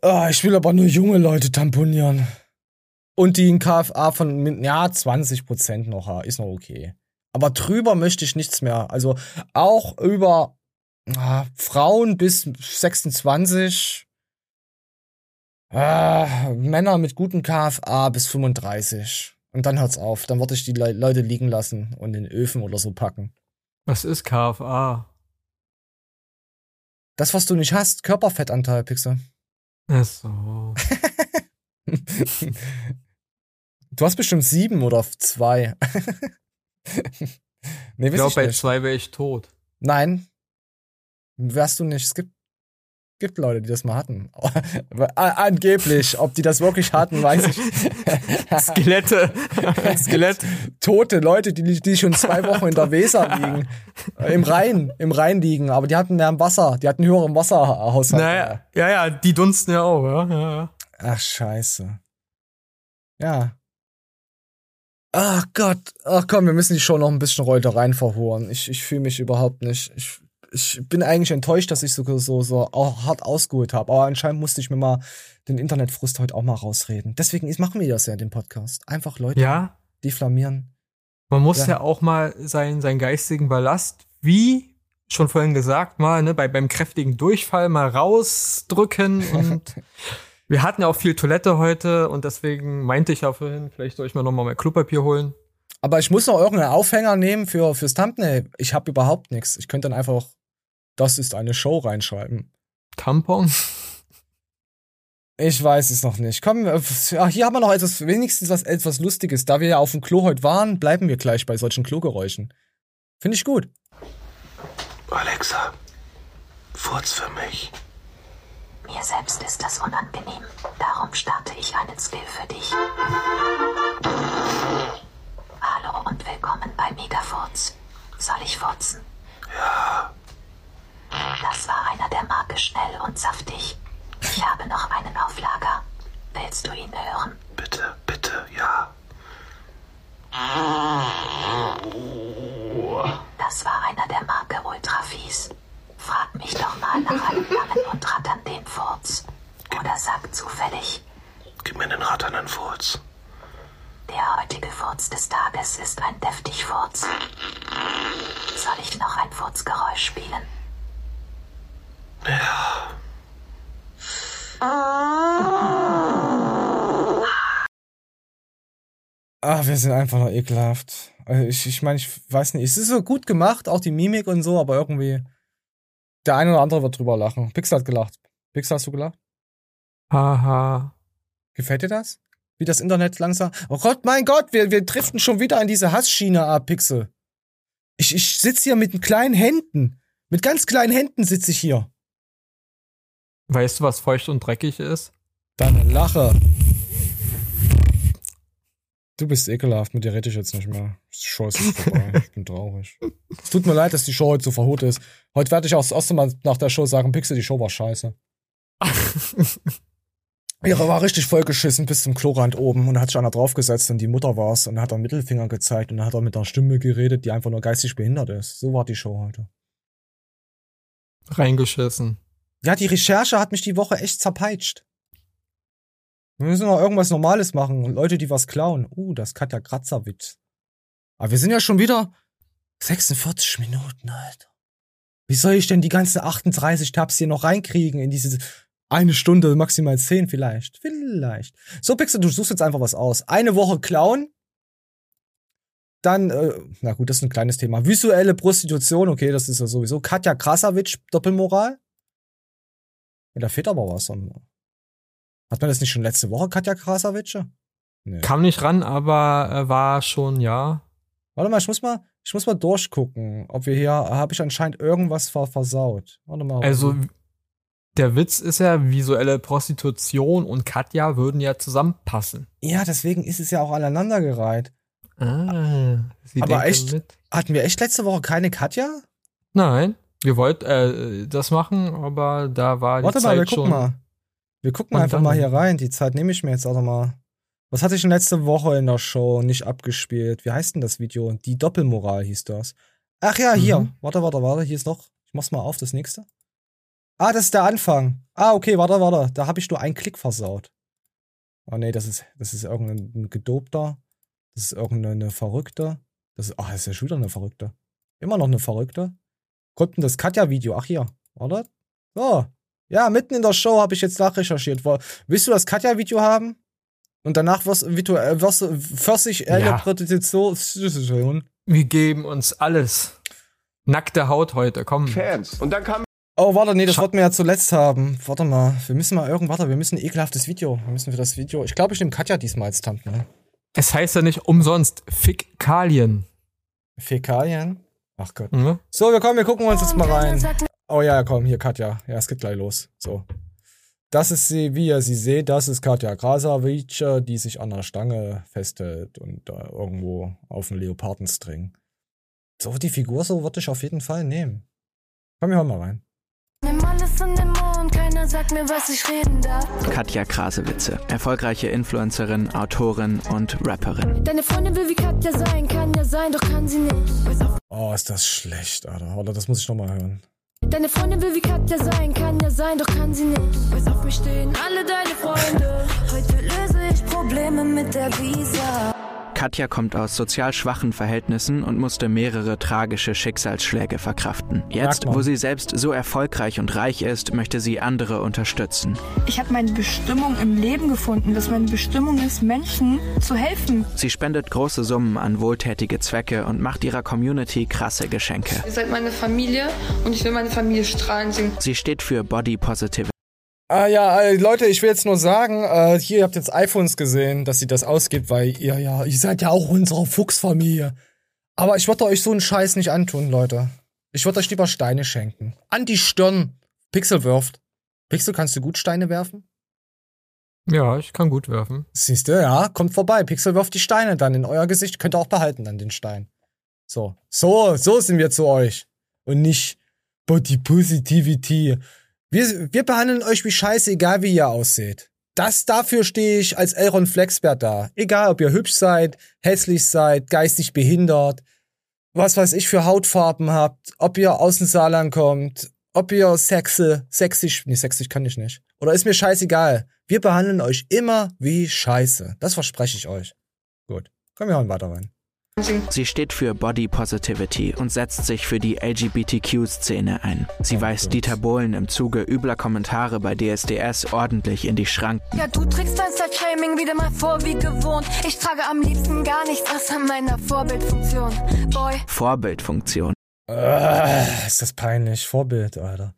Ah, ich will aber nur junge Leute tamponieren. Und die ein KFA von, ja, 20% noch haben, ist noch okay. Aber drüber möchte ich nichts mehr. Also auch über ah, Frauen bis 26, ah, Männer mit gutem KFA bis 35. Und dann hört's auf. Dann würde ich die Le Leute liegen lassen und in Öfen oder so packen. Was ist KFA? Das, was du nicht hast, Körperfettanteil, Pixel. Ach so. Du hast bestimmt sieben oder zwei. nee, ich glaube, bei nicht. zwei wäre ich tot. Nein. Wärst du nicht. Es gibt, gibt Leute, die das mal hatten. A- Angeblich. Ob die das wirklich hatten, weiß ich. Skelette. Skelett. Tote Leute, die, die schon zwei Wochen in der Weser liegen. Äh, Im Rhein, im Rhein liegen. Aber die hatten mehr im Wasser. Die hatten höheren Wasserhaushalt. Naja, ja, ja, die dunsten ja auch, ja. ja, ja. Ach, scheiße. Ja. Ach Gott. Ach komm, wir müssen die Show noch ein bisschen heute rein verhoren. Ich, ich fühle mich überhaupt nicht. Ich, ich bin eigentlich enttäuscht, dass ich so, so, so auch hart ausgeholt habe. Aber anscheinend musste ich mir mal den Internetfrust heute auch mal rausreden. Deswegen machen wir das ja in dem Podcast. Einfach Leute Ja. diffamieren. Man muss Ja. ja, auch mal seinen, seinen geistigen Ballast, wie schon vorhin gesagt, mal ne, bei, beim kräftigen Durchfall mal rausdrücken. Und wir hatten ja auch viel Toilette heute und deswegen meinte ich ja vorhin, vielleicht soll ich mir nochmal mein Klopapier holen. Aber ich muss noch irgendeinen Aufhänger nehmen für, fürs Thumbnail. Ich habe überhaupt nichts. Ich könnte dann einfach, das ist eine Show reinschreiben. Tampon? Ich weiß es noch nicht. Komm, äh, ja, hier haben wir noch etwas, wenigstens was etwas Lustiges. Da wir ja auf dem Klo heute waren, bleiben wir gleich bei solchen Klogeräuschen. Finde ich gut. Alexa, furz für mich. Mir selbst ist das unangenehm. Darum starte ich einen Skill für dich. Hallo und willkommen bei Megafurz. Soll ich furzen? Ja. Das war einer der Marke schnell und saftig. Ich habe noch einen auf Lager. Willst du ihn hören? Bitte, bitte, ja. Das war einer der Marke Ultra Fies. Frag mich doch mal nach einem langen und ratternden Furz. Oder sag zufällig. Gib mir den ratternden Furz. Der heutige Furz des Tages ist ein deftig Furz. Soll ich noch ein Furzgeräusch spielen? Ja. Ah, wir sind einfach noch ekelhaft. Also ich, ich meine, ich weiß nicht, es ist so gut gemacht, auch die Mimik und so, aber irgendwie der eine oder andere wird drüber lachen. Pixel hat gelacht. Pixel, hast du gelacht? Haha. Gefällt dir das? Wie das Internet langsam. Oh Gott, mein Gott, wir, wir driften schon wieder in diese Hassschiene ab, Pixel. Ich, ich sitze hier mit kleinen Händen. Mit ganz kleinen Händen sitze ich hier. Weißt du, was feucht und dreckig ist? Deine Lache. Du bist ekelhaft, mit dir rede ich jetzt nicht mehr. Die Show ist vorbei. ich bin traurig. Es tut mir leid, dass die Show heute so verhut ist. Heute werde ich auch das erste Mal nach der Show sagen, Pixel, die Show war scheiße. Ihre war richtig vollgeschissen bis zum Klorand oben und da hat sich einer draufgesetzt und die Mutter war's und hat er Mittelfinger gezeigt und dann hat er mit einer Stimme geredet, die einfach nur geistig behindert ist. So war die Show heute. Reingeschissen. Ja, die Recherche hat mich die Woche echt zerpeitscht. Wir müssen noch irgendwas Normales machen. Leute, die was klauen. Uh, das Katja Kratzerwitz. Aber wir sind ja schon wieder 46 Minuten, Alter. Wie soll ich denn die ganzen 38 Tabs hier noch reinkriegen in diese eine Stunde, maximal 10 vielleicht? Vielleicht. So, Pixel, du suchst jetzt einfach was aus. Eine Woche klauen. Dann, äh, na gut, das ist ein kleines Thema. Visuelle Prostitution, okay, das ist ja sowieso. Katja Krasavitsch, Doppelmoral. Ja, da fehlt aber was. Hat man das nicht schon letzte Woche, Katja Krasavitsche? Nee. Kam nicht ran, aber äh, war schon, ja. Warte mal, ich muss mal, ich muss mal durchgucken, ob wir hier, habe ich anscheinend irgendwas ver versaut. Warte mal. Also, der Witz ist ja, visuelle Prostitution und Katja würden ja zusammenpassen. Ja, deswegen ist es ja auch aneinandergereiht. Ah, sie Aber echt, mit. hatten wir echt letzte Woche keine Katja? Nein, wir wollten äh, das machen, aber da war die Warte Zeit mal, wir gucken mal. Wir gucken einfach mal hier rein. Die Zeit nehme ich mir jetzt auch noch mal. Was hatte ich denn letzte Woche in der Show nicht abgespielt? Wie heißt denn das Video? Die Doppelmoral hieß das. Ach ja, hier. Mhm. Warte, warte, warte. Hier ist noch. Ich mach's mal auf, das nächste. Ah, das ist der Anfang. Ah, okay, warte, warte. Da habe ich nur einen Klick versaut. Oh nee, das ist, das ist irgendein Gedobter. Das ist irgendeine Verrückte. Das ist, ach, das ist ja schon wieder eine Verrückte. Immer noch eine Verrückte. Kommt denn das Katja-Video? Ach, hier. Warte. So. Ja, mitten in der Show habe ich jetzt nachrecherchiert. Willst du das Katja-Video haben? Und danach wirst, virtu- äh, wirst, Pfirsich äh. Prostitution. Wir geben uns alles. Nackte Haut heute, komm. Fans. Und dann kam Oh, warte, nee, das wollten wir ja zuletzt haben. Warte mal, wir müssen mal irgend, warte, wir müssen ein ekelhaftes Video. Wir müssen für das Video. Ich glaube, ich nehme Katja diesmal als Thumbnail. Es heißt ja nicht umsonst Fäkalien. Fäkalien? Ach Gott. Mhm. So, wir kommen, wir gucken uns jetzt mal rein. Oh ja, komm, hier Katja. Ja, es geht gleich los. So. Das ist sie, wie ihr sie seht, das ist Katja Krasavic, die sich an der Stange festhält und da irgendwo auf einen Leopardenstring. So, die Figur, so würde ich auf jeden Fall nehmen. Komm, wir hören mal rein. Nimm alles in den Mund, keiner sagt mir, was ich reden darf. Katja Krasewitze, erfolgreiche Influencerin, Autorin und Rapperin. Deine Freundin will wie Katja sein, kann ja sein, doch kann sie nicht. Oh, ist das schlecht, Alter. Oder das muss ich nochmal hören. Deine Freundin will wie Katja sein, kann ja sein, doch kann sie nicht. Weiß auf mich stehen alle deine Freunde. Heute löse ich Probleme mit der Visa. Katja kommt aus sozial schwachen Verhältnissen und musste mehrere tragische Schicksalsschläge verkraften. Jetzt, wo sie selbst so erfolgreich und reich ist, möchte sie andere unterstützen. Ich habe meine Bestimmung im Leben gefunden, dass meine Bestimmung ist, Menschen zu helfen. Sie spendet große Summen an wohltätige Zwecke und macht ihrer Community krasse Geschenke. Ihr seid meine Familie und ich will meine Familie strahlen sehen. Sie steht für Body Positivity. Ah ja, äh, Leute, ich will jetzt nur sagen, äh, hier, ihr habt jetzt iPhones gesehen, dass sie das ausgibt, weil ihr ja, ihr seid ja auch unsere Fuchsfamilie. Aber ich würde euch so einen Scheiß nicht antun, Leute. Ich würde euch lieber Steine schenken. An die Stirn. Pixel wirft. Pixel, kannst du gut Steine werfen? Ja, ich kann gut werfen. Siehst du, ja, kommt vorbei. Pixel wirft die Steine dann in euer Gesicht. Könnt ihr auch behalten dann den Stein. So, so, so sind wir zu euch. Und nicht Body Positivity. Wir, wir behandeln euch wie scheiße, egal wie ihr ausseht. Das dafür stehe ich als Elron Flexbert da. Egal, ob ihr hübsch seid, hässlich seid, geistig behindert, was weiß ich für Hautfarben habt, ob ihr aus dem Saarland kommt, ob ihr sexe, sexisch, nee, sexisch kann ich nicht. Oder ist mir scheißegal. Wir behandeln euch immer wie scheiße. Das verspreche ich euch. Gut. Komm, wir hauen weiter rein. Sie steht für Body Positivity und setzt sich für die LGBTQ-Szene ein. Sie weist Dieter Bohlen im Zuge übler Kommentare bei DSDS ordentlich in die Schranken. Ja, du trägst dein Slut-Shaming wieder mal vor wie gewohnt. Ich trage am liebsten gar nichts außer meiner Vorbildfunktion. Boy. Vorbildfunktion. Äh, ist das peinlich. Vorbild, Alter.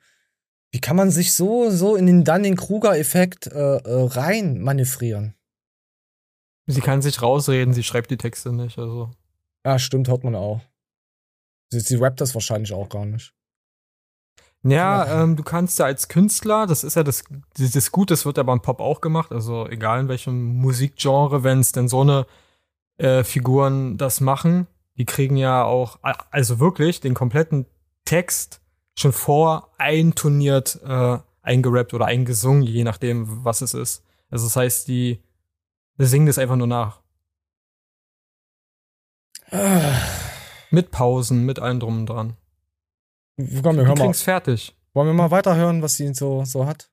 Wie kann man sich so, so in den Dunning-Kruger-Effekt äh, äh, rein manövrieren? Sie kann sich rausreden, sie schreibt die Texte nicht, also. Ja, stimmt, hört man auch. Sie, sie rappt das wahrscheinlich auch gar nicht. Ja, ähm, du kannst ja als Künstler, das ist ja das, das Gut, das wird ja beim Pop auch gemacht, also egal in welchem Musikgenre, wenn es denn so eine äh, Figuren das machen, die kriegen ja auch, also wirklich, den kompletten Text schon vor einturniert äh, eingerappt oder eingesungen, je nachdem, was es ist. Also das heißt, die, die singen das einfach nur nach. Mit Pausen, mit allem drum und dran. Komm, wir hören mal. fertig. Wollen wir mal weiterhören, was sie so, so hat?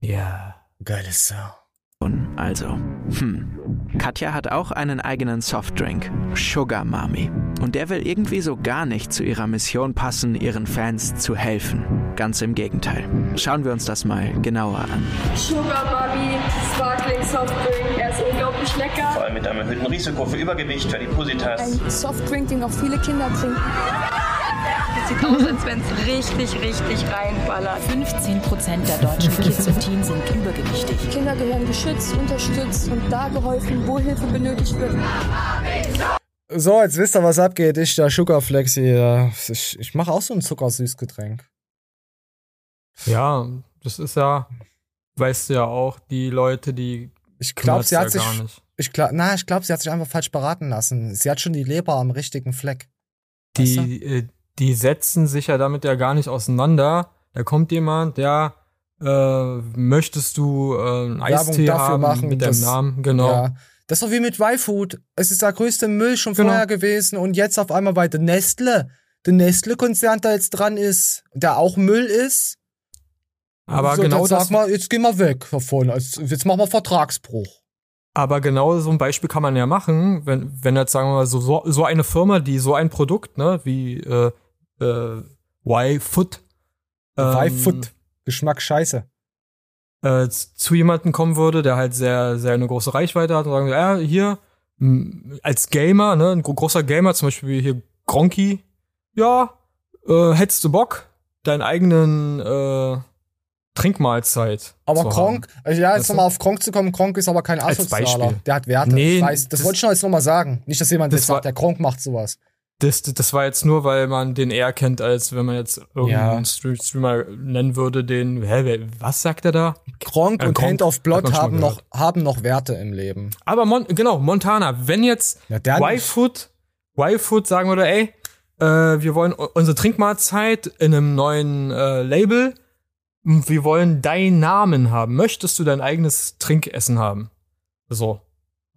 Ja. Geiles Sau. Also, hm. Katja hat auch einen eigenen Softdrink, Sugar Mami. Und der will irgendwie so gar nicht zu ihrer Mission passen, ihren Fans zu helfen. Ganz im Gegenteil. Schauen wir uns das mal genauer an. Sugar Bobby, Sparkling Softdrink, er ist unglaublich lecker. Vor allem mit einem erhöhten Risiko für Übergewicht, Adipositas. Ein Softdrink, den auch viele Kinder trinken. Es sieht aus, als wenn es richtig, richtig reinballert. 15 Prozent der deutschen Kids und Teens sind übergewichtig. Kinder gehören geschützt, unterstützt und da geholfen, wo Hilfe benötigt wird. So, jetzt wisst ihr, was abgeht. Ich, der Sugarflex hier. Ich, ich mache auch so ein Zuckersüßgetränk. Ja, das ist ja, weißt du ja auch, die Leute, die. Ich glaube, sie hat ja sich. Nicht. Ich glaub, na, ich glaube, sie hat sich einfach falsch beraten lassen. Sie hat schon die Leber am richtigen Fleck. Weißt du? Die, setzen sich ja damit ja gar nicht auseinander. Da kommt jemand, ja, äh, möchtest du äh, einen Eistee haben mit das- dem Namen? Genau. Ja. Das ist doch wie mit Y-Food. Es ist der größte Müll schon Genau. vorher gewesen und jetzt auf einmal bei der Nestle. Der Nestle-Konzern, der jetzt dran ist, der auch Müll ist. Aber so, genau dann sag das- mal, jetzt gehen wir weg davon. Also, Jetzt machen wir Vertragsbruch. Aber genau so ein Beispiel kann man ja machen, wenn, wenn jetzt sagen wir mal so, so, so eine Firma, die so ein Produkt, ne, wie äh, äh, Y-Food, ähm, Y-Food. Geschmack scheiße. äh, zu jemandem kommen würde, der halt sehr, sehr eine große Reichweite hat und sagen, ja, hier, als Gamer, ne, ein gro- großer Gamer, zum Beispiel hier Gronky, ja, äh, hättest du Bock, deinen eigenen äh, Trinkmahlzeit. Aber Kronk, also ja, jetzt nochmal auf Kronk zu kommen, Kronk ist aber kein Asozialer. Der hat Werte. Nee, ich weiß, das, das- wollte ich noch jetzt nochmal sagen. Nicht, dass jemand Das jetzt sagt, der Kronk macht sowas. Das, das war jetzt nur, weil man den eher kennt, als wenn man jetzt irgendeinen Ja. Stream- Streamer nennen würde, den, hä, wer, was sagt er da? Kronk Äh, und Kronk Hand of Blood haben noch, haben noch Werte im Leben. Aber Mon genau, Montana, wenn jetzt. Y-Food, Y-Food sagen würde, ey, äh, wir wollen unsere Trinkmahlzeit in einem neuen äh, Label, wir wollen deinen Namen haben. Möchtest du dein eigenes Trinkessen haben? So.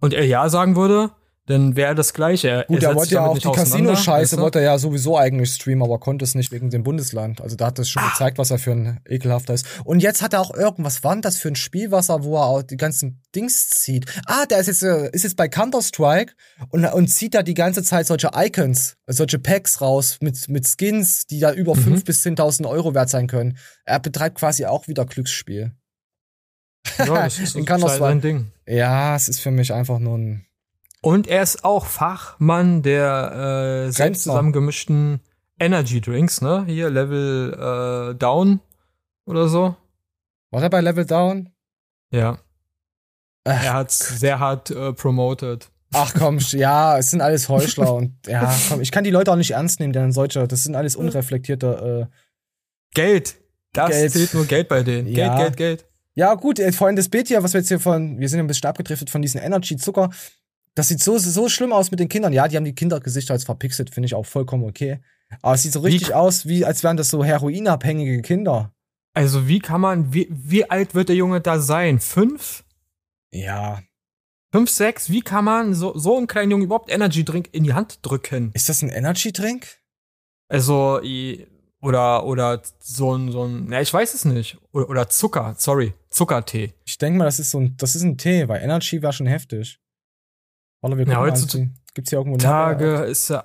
Und er ja sagen würde, dann wäre das gleiche. Er, Gut, er er wollte ja auch die Casino-Scheiße, wollte er ja sowieso eigentlich streamen, aber konnte es nicht wegen dem Bundesland. Also da hat es schon Ah. gezeigt, was er für ein ekelhafter ist. Und jetzt hat er auch irgendwas, war denn das für ein Spielwasser, wo er auch die ganzen Dings zieht? Ah, der ist jetzt, äh, ist jetzt bei Counter-Strike und, und zieht da die ganze Zeit solche Icons, solche Packs raus mit, mit Skins, die da über Mhm. 5.000 bis 10.000 Euro wert sein können. Er betreibt quasi auch wieder Glücksspiel. Ja, das ist In so Counter-Strike. sein Ding. Ja, es ist für mich einfach nur ein Und er ist auch Fachmann der äh, selbst zusammengemischten Energy Drinks, ne? Hier Level äh, Down oder so. War er bei Level Down? Ja. er hat's sehr hart äh, promoted. Ach komm, ja, es sind alles Heuchler und ja, komm, ich kann die Leute auch nicht ernst nehmen, denn solche, das sind alles unreflektierte äh, Geld. Das Geld. zählt nur Geld bei denen. Ja. Geld, Geld, Geld. Ja, gut, vor allem das Bild hier, was wir jetzt hier von, wir sind ja ein bisschen abgedriftet von diesen Energy-Zucker. Das sieht so, so schlimm aus mit den Kindern. Ja, die haben die Kindergesichter jetzt verpixelt, finde ich auch vollkommen okay. Aber es sieht so richtig aus, wie als wären das so heroinabhängige Kinder. Also wie kann man, wie, wie alt wird der Junge da sein? Fünf? Ja. Fünf, sechs? Wie kann man so, so einem kleinen Jungen überhaupt Energy Drink in die Hand drücken? Ist das ein Energy Drink? Also, oder, oder so ein, so ein, na, ich weiß es nicht. Oder, oder Zucker, sorry, Zuckertee. Ich denke mal, das ist so ein, das ist ein Tee, weil Energy wäre schon heftig. Warte, wir Ja, heutzutage- Gibt's hier irgendwo eine- Tage ist ja.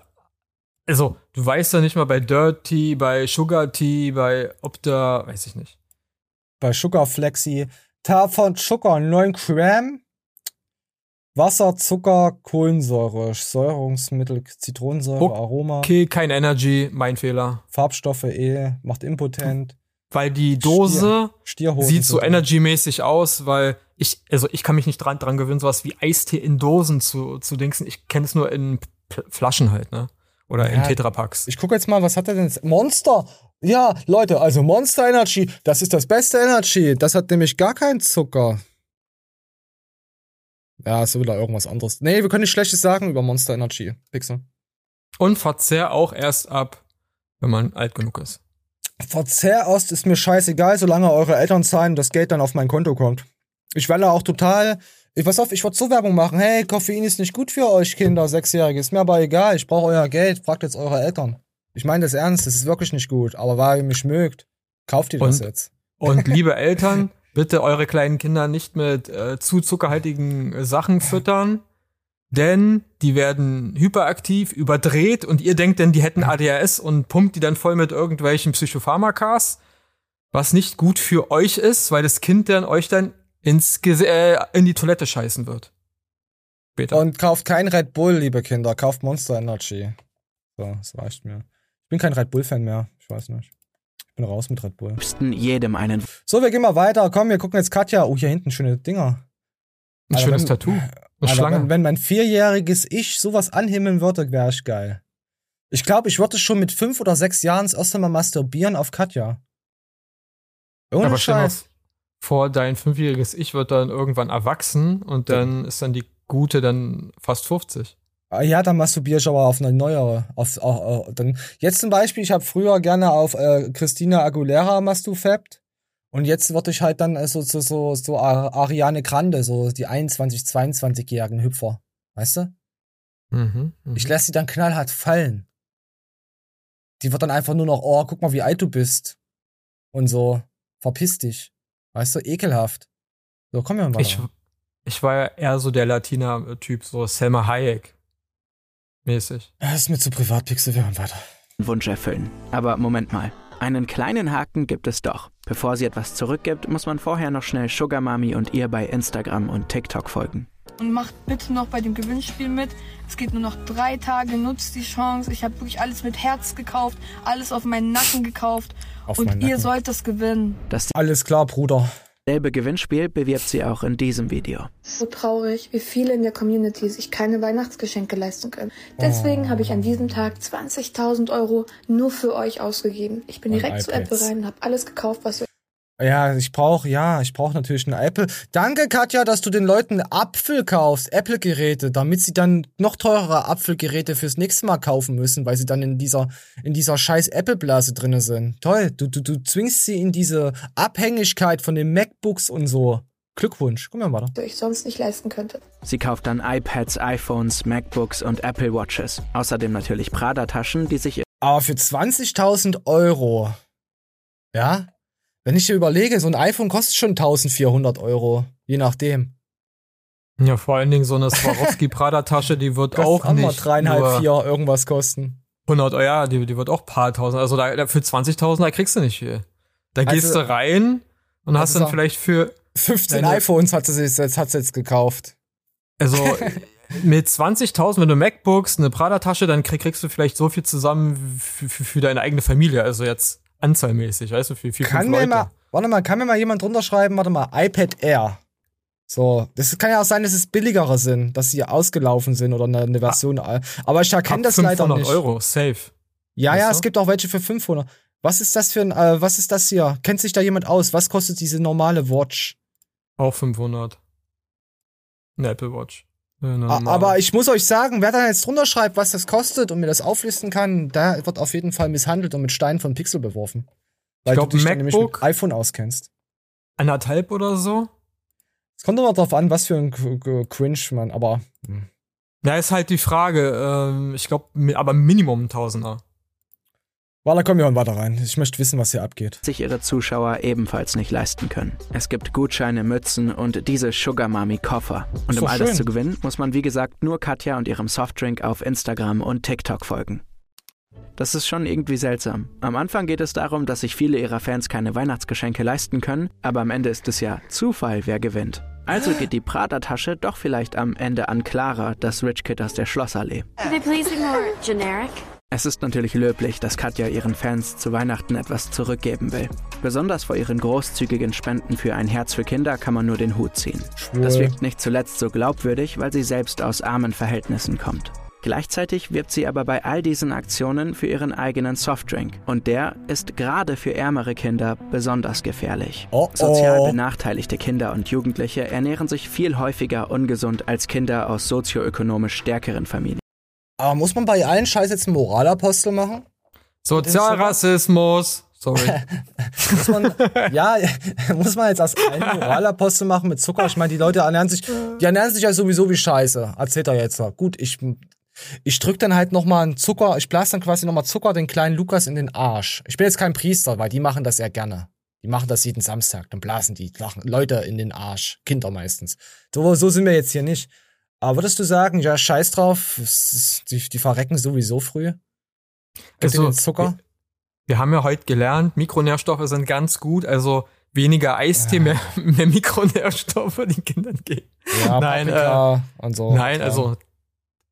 Also, du weißt ja nicht mal bei Dirty, bei Sugar Tea, bei ob da, weiß ich nicht. bei Sugar Flexi. Davon Zucker 9 Gramm. Wasser, Zucker, Kohlensäure, Säurungsmittel, Zitronensäure, Aroma, Okay, kein Energy, mein Fehler. Farbstoffe E, macht impotent. Weil die Dose Stier, sieht so energymäßig aus, weil ich, also ich kann mich nicht dran, dran gewöhnen, sowas wie Eistee in Dosen zu, zu dingsen. Ich kenne es nur in P Flaschen halt, ne? Oder in Ja, Tetrapacks. Ich gucke jetzt mal, was hat er denn? jetzt? Monster! Ja, Leute, also Monster Energy, das ist das beste Energy. Das hat nämlich gar keinen Zucker. Ja, ist wieder irgendwas anderes. Nee, wir können nichts Schlechtes sagen über Monster Energy. Pixel. Und Verzehr auch erst ab, wenn man alt genug ist. Verzehrost ist mir scheißegal, solange eure Eltern zahlen und das Geld dann auf mein Konto kommt. Ich werde auch total. Ich, pass auf, ich wollte so Werbung machen. Hey, Koffein ist nicht gut für euch, Kinder, Sechsjährige. Ist mir aber egal. Ich brauche euer Geld. Fragt jetzt eure Eltern. Ich meine das ernst. Das ist wirklich nicht gut. Aber weil ihr mich mögt, kauft ihr das Und- jetzt. Und liebe Eltern, bitte eure kleinen Kinder nicht mit äh, zu zuckerhaltigen Sachen füttern, denn die werden hyperaktiv, überdreht und ihr denkt denn, die hätten ADHS und pumpt die dann voll mit irgendwelchen Psychopharmakas, was nicht gut für euch ist, weil das Kind dann euch dann ins Gese äh, in die Toilette scheißen wird. Später. Und kauft kein Red Bull, liebe Kinder. Kauft Monster Energy. So, das reicht mir. Ich bin kein Red Bull-Fan mehr. Ich weiß nicht. Ich bin raus mit Red Bull. jedem einen So, wir gehen mal weiter. Komm, wir gucken jetzt Katja. Oh, hier hinten schöne Dinger. Ein Alter, schönes wenn- Tattoo. Schlange. Wenn, wenn mein vierjähriges Ich sowas anhimmeln würde, wäre ich geil. Ich glaube, ich würde schon mit fünf oder sechs Jahren das erste Mal masturbieren auf Katja. Ohne Aber Scheiß. vor, dein fünfjähriges Ich wird dann irgendwann erwachsen und dann ist dann die Gute dann fast 50. Ah, Ja, dann masturbiere ich aber auf eine neuere. Auf, auf, auf, dann, jetzt zum Beispiel, ich habe früher gerne auf äh, Christina Aguilera masturbabt. Und jetzt würde ich halt dann äh, so, so, so, so Ar- Ariane Grande, so die 21, 22-jährigen Hüpfer. Weißt du? Mhm, Ich lasse sie dann knallhart fallen. Die wird dann einfach nur noch, oh, guck mal, wie alt du bist. Und so, verpiss dich. Weißt du, ekelhaft. So, komm ja mal. Ich, ich war ja eher so der Latina-Typ, so Selma Hayek. Mäßig. Das ist mir zu privat, Pixel, wir hören weiter. Wunsch erfüllen. Aber Moment mal. Einen kleinen Haken gibt es doch. Bevor sie etwas zurückgibt, muss man vorher noch schnell Sugar Mami und ihr bei Instagram und TikTok folgen. Und macht bitte noch bei dem Gewinnspiel mit. Es geht nur noch drei Tage, nutzt die Chance. Ich habe wirklich alles mit Herz gekauft, alles auf meinen Nacken gekauft. Auf und meinen ihr Nacken. sollt das gewinnen. Das Alles klar, Bruder. Selbe Gewinnspiel bewirbt sie auch in diesem Video. So traurig, wie viele in der Community sich keine Weihnachtsgeschenke leisten können. Deswegen habe ich an diesem Tag 20.000 Euro nur für euch ausgegeben. Ich bin Und direkt zu iPads. Apple rein und habe alles gekauft, was ihr Ja, ich brauche, ja, ich brauche natürlich eine Apple. Danke, Katja, dass du den Leuten Apfel kaufst, Apple-Geräte, damit sie dann noch teurere Apfelgeräte fürs nächste Mal kaufen müssen, weil sie dann in dieser, in dieser scheiß Apple-Blase drinne sind. Toll, du, du, du zwingst sie in diese Abhängigkeit von den MacBooks und so. Glückwunsch. Guck mal weiter. euch sonst nicht leisten könntet. Sie kauft dann iPads, iPhones, MacBooks und Apple Watches. Außerdem natürlich Prada-Taschen, die sich Aber für 20.000 Euro, ja, wenn ich dir überlege, so ein iPhone kostet schon 1400 Euro, je nachdem. Ja, vor allen Dingen so eine Swarovski-Prada-Tasche, die wird Kostet auch nicht dreieinhalb, vier irgendwas kosten. 100 Euro, ja, die, die wird auch paar tausend. Also da, für 20.000, da kriegst du nicht viel. Da gehst Also- du rein und hast dann vielleicht für 15 Deine- iPhones hat sie jetzt, hat sie jetzt gekauft. Also mit 20.000, wenn du MacBooks, eine Prada-Tasche, dann krieg, kriegst du vielleicht so viel zusammen für, für, für deine eigene Familie. Also jetzt anzahlmäßig, weißt du, für vier, Kann fünf Leute. mal, warte mal, kann mir mal jemand drunter schreiben, warte mal, iPad Air. So, das kann ja auch sein, dass es billigere sind, dass sie ausgelaufen sind oder eine, eine Version. Aber ich erkenne das leider 500 nicht. Euro, safe. Ja, Weißt ja, du? es gibt auch welche für 500. Was ist das für ein, äh, was ist das hier? Kennt sich da jemand aus? Was kostet diese normale Watch? Auch 500. Eine Apple Watch. Aber ich muss euch sagen, wer da jetzt drunter schreibt, was das kostet und mir das auflisten kann, der wird auf jeden Fall misshandelt und mit Steinen von Pixel beworfen. Weil glaub, du dich dann nämlich mit MacBook- iPhone auskennst. Anderthalb oder so? Es kommt immer drauf an, was für ein Cringe man, aber hm. Ja, ist halt die Frage. Ähm, ich glaube, aber Minimum ein Tausender. Walla, komm, wir hören weiter rein. Ich möchte wissen, was hier abgeht. sich ihre Zuschauer ebenfalls nicht leisten können. Es gibt Gutscheine, Mützen und diese Sugar Mami Koffer. Und um all das zu gewinnen, muss man wie gesagt nur Katja und ihrem Softdrink auf Instagram und TikTok folgen. Das ist schon irgendwie seltsam. Am Anfang geht es darum, dass sich viele ihrer Fans keine Weihnachtsgeschenke leisten können, aber am Ende ist es ja Zufall, wer gewinnt. Also geht die Pratertasche doch vielleicht am Ende an Clara, das Rich Kid aus der Schlossallee. Could they please ignore generic? Es ist natürlich löblich, dass Katja ihren Fans zu Weihnachten etwas zurückgeben will. Besonders vor ihren großzügigen Spenden für ein Herz für Kinder kann man nur den Hut ziehen. Das wirkt nicht zuletzt so glaubwürdig, weil sie selbst aus armen Verhältnissen kommt. Gleichzeitig wirbt sie aber bei all diesen Aktionen für ihren eigenen Softdrink. Und der ist gerade für ärmere Kinder besonders gefährlich. Sozial oh. benachteiligte Kinder und Jugendliche ernähren sich viel häufiger ungesund als Kinder aus sozioökonomisch stärkeren Familien. Aber muss man bei allen Scheiß jetzt einen Moralapostel machen? Sozialrassismus. Sorry. Muss man, ja, muss man jetzt als einen Moralapostel machen mit Zucker? Ich meine, die Leute ernähren sich, die ernähren sich ja sowieso wie Scheiße. Erzählt er jetzt. Gut, ich, ich drück dann halt nochmal einen Zucker, ich blase dann quasi nochmal Zucker den kleinen Lukas in den Arsch. Ich bin jetzt kein Priester, weil die machen das ja gerne. Die machen das jeden Samstag, dann blasen die Leute in den Arsch. Kinder meistens. So, so sind wir jetzt hier nicht. Aber würdest du sagen, ja, scheiß drauf, die, die verrecken sowieso früh? Gib Also, den Zucker? Wir haben ja heute gelernt, Mikronährstoffe sind ganz gut, also weniger Eistee, mehr, mehr Mikronährstoffe den Kindern geben. Ja, nein, äh, und so. nein, Ja. also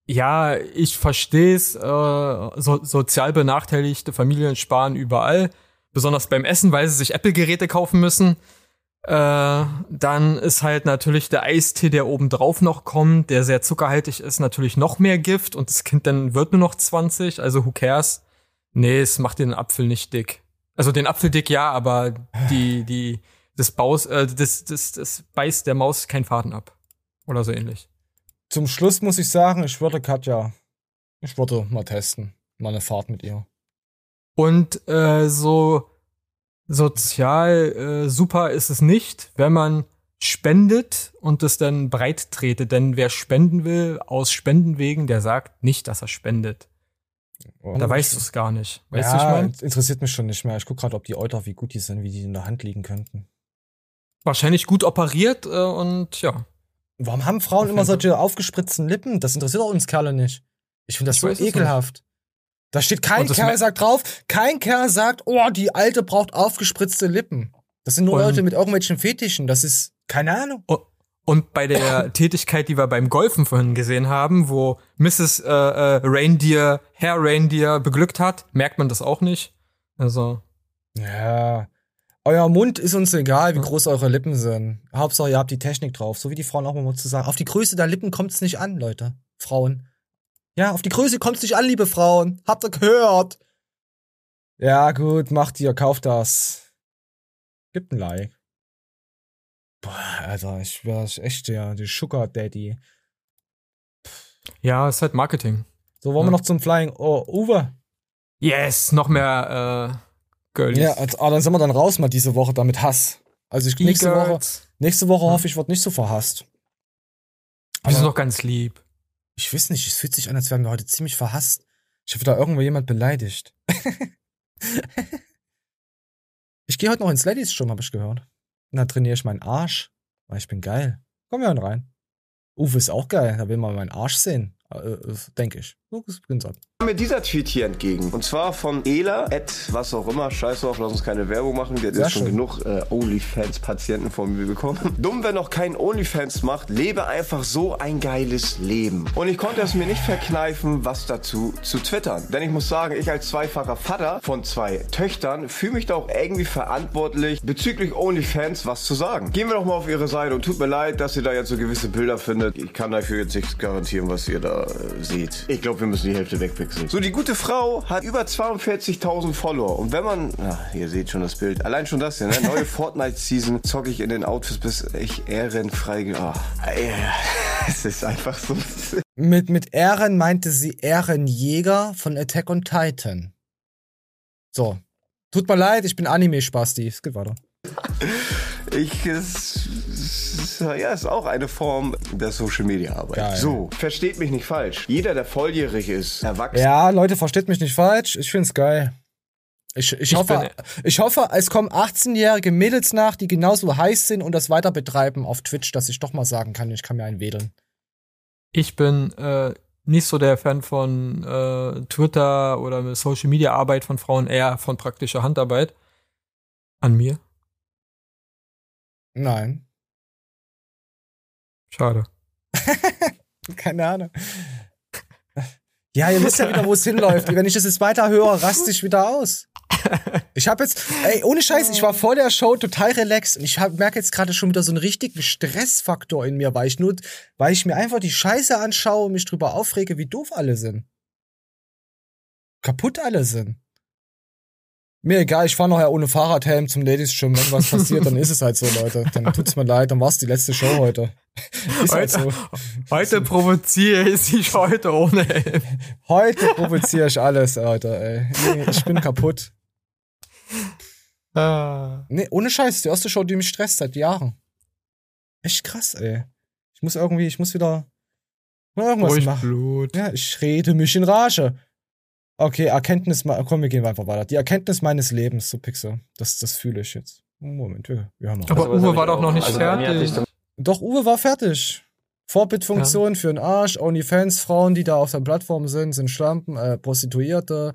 ja, ich verstehe es, äh, so, sozial benachteiligte Familien sparen überall, besonders beim Essen, weil sie sich Apple-Geräte kaufen müssen. Äh, dann ist halt natürlich der Eistee, der obendrauf noch kommt, der sehr zuckerhaltig ist, natürlich noch mehr Gift und das Kind dann wird nur noch 20, also who cares? Nee, es macht den Apfel nicht dick. Also den Apfel dick ja, aber die, die, das Baus, äh, das, das, das beißt der Maus keinen Faden ab. Oder so ähnlich. Zum Schluss muss ich sagen, ich würde Katja, ich würde mal testen. Mal eine Fahrt mit ihr. Und äh, so sozial äh, super ist es nicht, wenn man spendet und es dann breit trete. Denn wer spenden will, aus Spendenwegen, der sagt nicht, dass er spendet. da weißt du es gar nicht. Weißt du, ja, ich mein? interessiert mich schon nicht mehr. Ich gucke gerade, ob die Euter, wie gut die sind, wie die in der Hand liegen könnten. Wahrscheinlich gut operiert äh, und ja. Warum haben Frauen immer solche aufgespritzten Lippen? Das interessiert doch uns Kerle nicht. Ich finde das Ich so ekelhaft. Da steht kein Und Kerl sagt drauf, kein Kerl sagt, oh, die Alte braucht aufgespritzte Lippen. Das sind nur Und- Leute mit irgendwelchen Fetischen. Das ist, keine Ahnung. Und bei der Tätigkeit, die wir beim Golfen vorhin gesehen haben, wo Mrs. Äh, äh, Reindeer, Herr Reindeer beglückt hat, merkt man das auch nicht. Also, Ja. Euer Mund ist uns egal, wie groß eure Lippen sind. Hauptsache, ihr habt die Technik drauf. So wie die Frauen auch immer zu sagen. Auf die Größe der Lippen kommt's nicht an, Leute. Frauen. Ja, auf die Größe kommt's nicht an, liebe Frauen. Habt ihr gehört? Ja, gut, macht ihr, kauft das. Gibt ein Like. Boah, Alter, ich wär echt der, der Sugar Daddy. ja, ist halt Marketing. So, wollen wir Ja. noch zum Flying oh, Uwe? Yes, noch mehr äh, Girlies. Ja, also, ah, dann sind wir dann raus mal diese Woche damit Hass. Also ich, nächste Woche, nächste Woche hoffe ich, wird nicht so verhasst. Wir sind doch ganz lieb. Ich weiß nicht, es fühlt sich an, als wären wir heute ziemlich verhasst. Ich hoffe, da irgendwo jemand beleidigt. ich gehe heute noch ins Ladies schon, habe ich gehört. Und dann trainiere ich meinen Arsch, weil ich bin geil. Komm wir rein. Uwe ist auch geil, da will man meinen Arsch sehen. Äh, äh, Denke ich. Beginnt's ab. mir dieser Tweet hier entgegen. Und zwar von Ela, at was auch immer, scheiß drauf, lass uns keine Werbung machen. Der jetzt schon schön. genug äh, OnlyFans-Patienten von mir bekommen. Dumm, wer noch keinen OnlyFans macht, lebe einfach so ein geiles Leben. Und ich konnte es mir nicht verkneifen, was dazu zu twittern. Denn ich muss sagen, ich als zweifacher Vater von zwei Töchtern fühle mich da auch irgendwie verantwortlich, bezüglich OnlyFans was zu sagen. Gehen wir doch mal auf ihre Seite und tut mir leid, dass ihr da jetzt so gewisse Bilder findet. Ich kann dafür jetzt nichts garantieren, was ihr da äh, seht. Ich glaube, wir müssen die Hälfte wegpixeln. So, die gute Frau hat über 42.000 Follower. Und wenn man, ah, ihr seht schon das Bild, allein schon das hier, ne? Neue Fortnite-Season zocke ich in den Outfits, bis ich ehrenfrei, ah, ja, es ist einfach so. Mit, mit Ehren meinte sie Ehrenjäger von Attack on Titan. So. Tut mir leid, ich bin Anime-Spasti. Es geht weiter. Ich, es, es, ja, ist auch eine Form der Social Media Arbeit. Geil. So, versteht mich nicht falsch. Jeder, der volljährig ist, erwachsen, Ja, Leute, versteht mich nicht falsch. Ich find's geil. Ich, ich, Ich hoffe, bin- ich hoffe, es kommen 18-jährige Mädels nach, die genauso heiß sind und das weiter betreiben auf Twitch, dass ich doch mal sagen kann, ich kann mir einen wedeln. Ich bin äh, nicht so der Fan von äh, Twitter oder Social Media Arbeit von Frauen, eher von praktischer Handarbeit. An mir. Nein. Schade. Keine Ahnung. Ja, ihr wisst ja wieder, wo es hinläuft. Wenn ich das jetzt weiter höre, raste ich wieder aus. Ich habe jetzt, ey, ohne Scheiß, ich war vor der Show total relaxed und ich hab, merke jetzt gerade schon wieder so einen richtigen Stressfaktor in mir, weil ich nur, weil ich mir einfach die Scheiße anschaue und mich drüber aufrege, wie doof alle sind. Kaputt alle sind. Mir egal, ich fahre nachher ohne Fahrradhelm zum Ladies Gym. Wenn was passiert, dann ist es halt so, Leute. Dann tut's mir leid, dann war's die letzte Show heute. Ist halt Heute, so. heute provoziere ich heute ohne Helm. Heute provoziere ich alles, Alter, ey. Nee, Ich bin kaputt. Ah. Nee, ohne Scheiß, die erste Show, die mich stresst seit Jahren. Echt krass, ey. Ich muss irgendwie, ich muss wieder irgendwas Ruhig machen. Blut. Ja, ich rede mich in Rage. Okay, Erkenntnis, komm, wir gehen einfach weiter. Die Erkenntnis meines Lebens, so Pixel. Das, das fühle ich jetzt. Moment, wir, wir haben noch. Aber Uwe war doch noch nicht Also fertig. Doch, Uwe war fertig. Vorbildfunktion für den Arsch, OnlyFans, Frauen, die da auf der Plattform sind, sind Schlampen, äh, Prostituierte,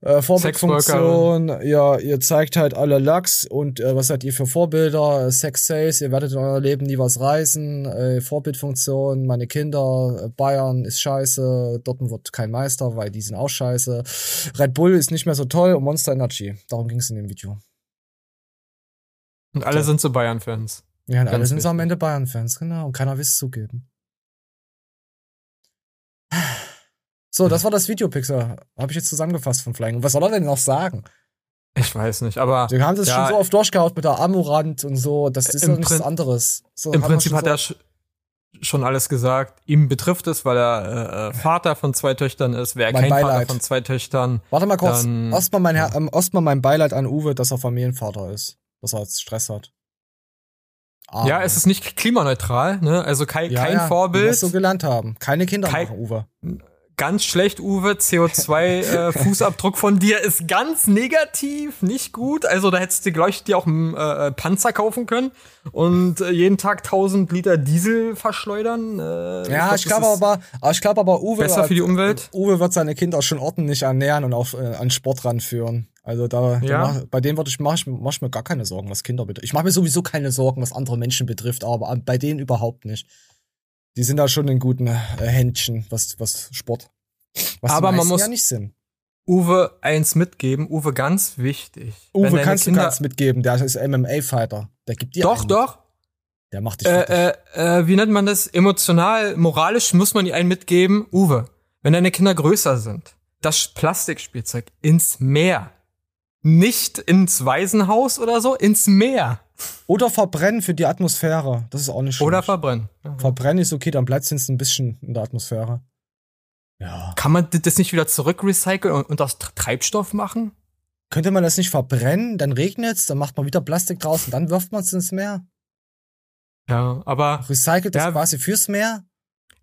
äh, Vorbildfunktion, ja, ihr zeigt halt alle Lachs und äh, was seid ihr für Vorbilder, Sex Sales, ihr werdet in eurem Leben nie was reißen, äh, Vorbildfunktion, meine Kinder, äh, Bayern ist scheiße, Dortmund wird kein Meister, weil die sind auch scheiße, Red Bull ist nicht mehr so toll und Monster Energy, darum ging es in dem Video. Und alle sind so Bayern-Fans. Ja, und alle sind so am. Ende Bayern-Fans, genau. Und keiner will es zugeben. So, das war das Video, Pixel. Habe ich jetzt zusammengefasst von Flying. Und was soll er denn noch sagen? Ich weiß nicht, aber. Wir haben das ja, schon so oft durchgehaut mit der Amorant und so. Das ist ja nichts Prin- anderes. So, Im Prinzip hat so- er sch schon alles gesagt. Ihm betrifft es, weil er äh, äh, Vater von zwei Töchtern ist. Wäre er Mein kein Vater Beileid. von zwei Töchtern. Warte mal kurz. Dann, Erstmal mein, Herr- ähm, mein Beileid an Uwe, dass er Familienvater ist. Dass er jetzt Stress hat. Aber- ja, es ist nicht klimaneutral, ne? Also kein, Ja, kein ja, wir Vorbild. es so gelernt haben. Keine Kinder Kein- machen, Uwe. Ganz schlecht, Uwe. CO2-Fußabdruck von dir ist ganz negativ, nicht gut. Also da hättest du gleich dir auch einen äh, Panzer kaufen können und äh, jeden Tag 1000 Liter Diesel verschleudern. Äh, Ja, ich glaube ist aber, ich glaube aber Uwe besser für die Umwelt. Uwe wird seine Kinder schon ordentlich ernähren und auch äh, an Sport ranführen. Also da, Ja. da mach, bei denen würde ich mach ich, mach ich mir gar keine Sorgen, was Kinder betrifft. Ich mache mir sowieso keine Sorgen, was andere Menschen betrifft, aber bei denen überhaupt nicht. Die sind da schon in guten äh, Händchen, was was Sport. Was Aber man muss ja nicht sind. Uwe eins mitgeben. Uwe, ganz wichtig. Uwe kannst Kinder, du ganz mitgeben, der ist MMA-Fighter. Der gibt dir Doch, einen. doch. Der macht dich. Äh, äh, äh, wie nennt man das? Emotional, moralisch muss man ihr einen mitgeben. Uwe, wenn deine Kinder größer sind, das Plastikspielzeug ins Meer. Nicht ins Waisenhaus oder so, ins Meer. Oder verbrennen für die Atmosphäre. Das ist auch nicht schlecht. Oder verbrennen. Verbrennen ist okay, dann bleibt es ein bisschen in der Atmosphäre. Ja. Kann man das nicht wieder zurückrecyceln und, und aus Tr- Treibstoff machen? Könnte man das nicht verbrennen, dann regnet's, dann macht man wieder Plastik draus und dann wirft man es ins Meer. Ja, aber Recycelt das Ja. quasi fürs Meer?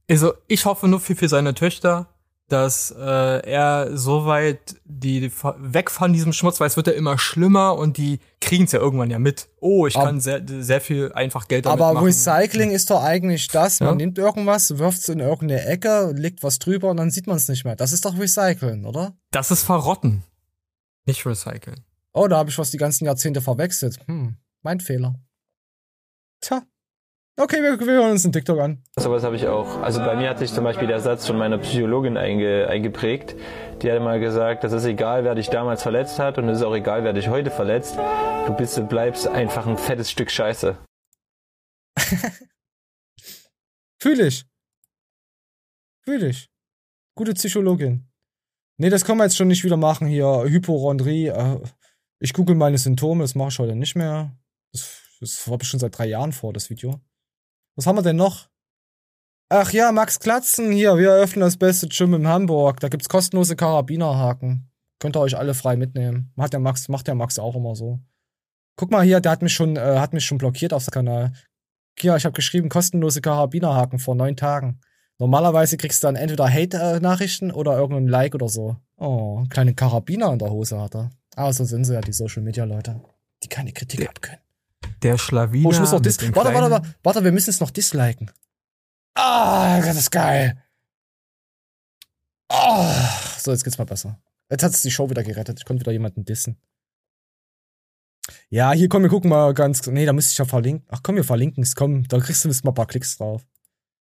also ich hoffe nur für, für seine Töchter, dass äh, er soweit die ver- weg von diesem Schmutz, weil es wird ja immer schlimmer und die kriegen es ja irgendwann ja mit. Oh, ich Aber- kann sehr, sehr viel einfach Geld damit Aber machen. Recycling ist doch eigentlich das, man Ja. nimmt irgendwas, wirft es in irgendeine Ecke, legt was drüber und dann sieht man es nicht mehr. Das ist doch Recyceln, oder? Das ist verrotten. Nicht recyceln. Oh, da habe ich was die ganzen Jahrzehnte verwechselt. Hm, mein Fehler. Tja. Okay, wir, wir hören uns einen TikTok an. Sowas habe ich auch. Also bei mir hat sich zum Beispiel der Satz von meiner Psychologin einge, eingeprägt. Die hat mal gesagt, das ist egal, wer dich damals verletzt hat und es ist auch egal, wer dich heute verletzt. Du bist und bleibst einfach ein fettes Stück Scheiße. Fühl ich. Fühl ich. Gute Psychologin. Nee, das können wir jetzt schon nicht wieder machen hier. Hyporondrie. Äh, ich google meine Symptome, das mache ich heute nicht mehr. Das, das habe ich schon seit drei Jahren vor, das Video. Was haben wir denn noch? Ach ja, Max Klatzen hier. Wir eröffnen das beste Gym in Hamburg. Da gibt's kostenlose Karabinerhaken. Könnt ihr euch alle frei mitnehmen. Macht der Max, macht der Max auch immer so. Guck mal hier, der hat mich schon, äh, hat mich schon blockiert auf dem Kanal. Hier, ich habe geschrieben, kostenlose Karabinerhaken vor neun Tagen. Normalerweise kriegst du dann entweder Hate-Nachrichten oder irgendein Like oder so. Oh, kleine Karabiner in der Hose hat er. Aber so sind sie ja, die Social Media Leute, die keine Kritik abkönnen. Der Schlawiner. Oh, ich muss noch dis. Warte, warte, warte, warte, wir müssen es noch disliken. Ah, das ist geil. Ah, so, jetzt geht's mal besser. Jetzt hat es die Show wieder gerettet. Ich konnte wieder jemanden dissen. Ja, hier komm, wir gucken mal ganz. Nee, da müsste ich ja verlinken. Ach komm, wir verlinken es. Komm, da kriegst du jetzt mal ein paar Klicks drauf.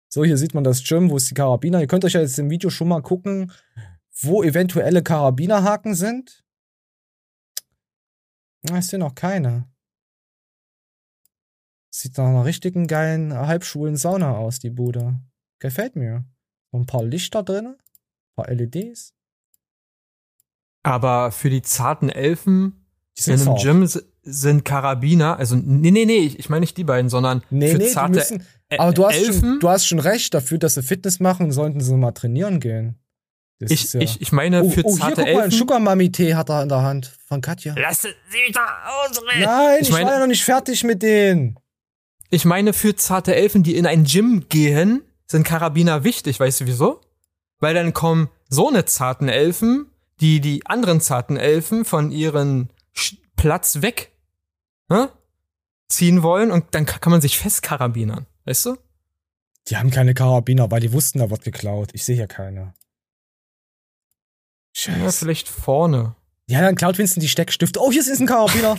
So, hier sieht man das Gym, wo ist die Karabiner. Ihr könnt euch ja jetzt im Video schon mal gucken, wo eventuelle Karabinerhaken sind. Na, ist hier noch keine. Sieht nach einer richtigen geilen halbschwulen Sauna aus, die Bude. Gefällt mir. Ein paar Lichter drin, ein paar E LEDs. Aber für die zarten Elfen Die sind in einem. Gym sind Karabiner, also nee, nee, nee, ich, ich meine nicht die beiden, sondern Nee, für nee, die zarte müssen. Ä- Aber du hast, Elfen. schon, du hast schon recht, dafür, dass sie Fitness machen, sollten sie mal trainieren gehen. Das Ich- ja- ich- ich meine, oh, für oh, hier, zarte guck mal, einen Elfen- Sugar Mami Tee hat er in der Hand von Katja. Lassen Sie da ausreden! Nein, ich, ich meine, war ja noch nicht fertig mit denen. Ich meine, für zarte Elfen, die in ein Gym gehen, sind Karabiner wichtig, weißt du wieso? Weil dann kommen so eine zarten Elfen, die die anderen zarten Elfen von ihren Sch- Platz weg ne, ziehen wollen und dann ka- kann man sich festkarabinern, weißt du? Die haben keine Karabiner, weil die wussten, da wird geklaut. Ich sehe hier keine. Ja, Scheiße. vielleicht vorne. Ja, dann klaut Vincent die Steckstifte. Oh, hier ist ein Karabiner.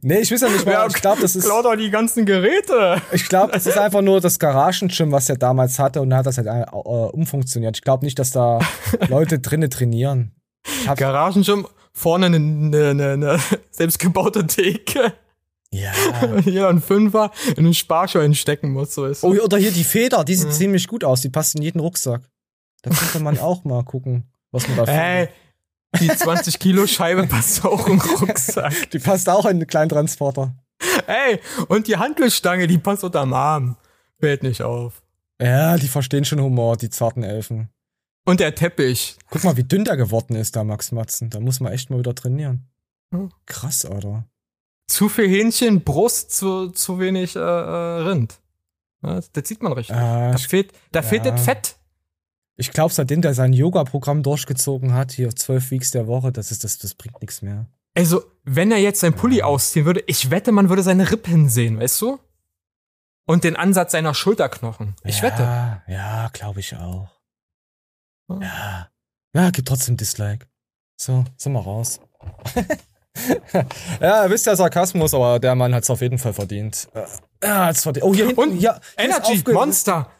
nee, ich weiß ja nicht mal. ich glaube, das ist. Klaut doch die ganzen Geräte. Ich glaube, das ist einfach nur das Garagen-Gym, was er damals hatte und hat das halt äh, umfunktioniert. Ich glaube nicht, dass da Leute drinnen trainieren. Garagengym, vorne eine, eine, eine, selbstgebaute Theke. Ja. Hier ein Fünfer in den Sparschwein stecken muss, so ist. Oh, oder hier die Feder, die sieht ziemlich gut aus. Die passt in jeden Rucksack. Da könnte man auch mal gucken, was man da Hey, die 20 Kilo Scheibe passt auch im Rucksack. Die passt auch in einen kleinen Transporter. Ey, und die Handelstange, die passt unterm Arm. Fällt nicht auf. Ja, die verstehen schon Humor, die zarten Elfen. Und der Teppich. Guck mal, wie dünn der geworden ist, da Max Matzen. Da muss man echt mal wieder trainieren. Hm. Krass, Alter. Zu viel Hähnchen, Brust, zu, zu wenig äh, äh, Rind. Das, das sieht man richtig. Äh, da fehlt, da ja. fehlt das Fett. Ich glaube, seitdem der sein Yoga-Programm durchgezogen hat, hier zwölf Weeks der Woche, das, ist, das, das bringt nichts mehr. Also, wenn er jetzt sein Pulli ausziehen würde, ich wette, man würde seine Rippen sehen, weißt du? Und den Ansatz seiner Schulterknochen. Ich ja, wette. Ja, glaube ich auch. Ja. Ja, gibt trotzdem Dislike. So, sind wir raus. ja, wisst ja Sarkasmus, aber der Mann hat's auf jeden Fall verdient. Äh, Er hat's verdient. Oh, hier hinten, Und ja, hier Energy, Monster.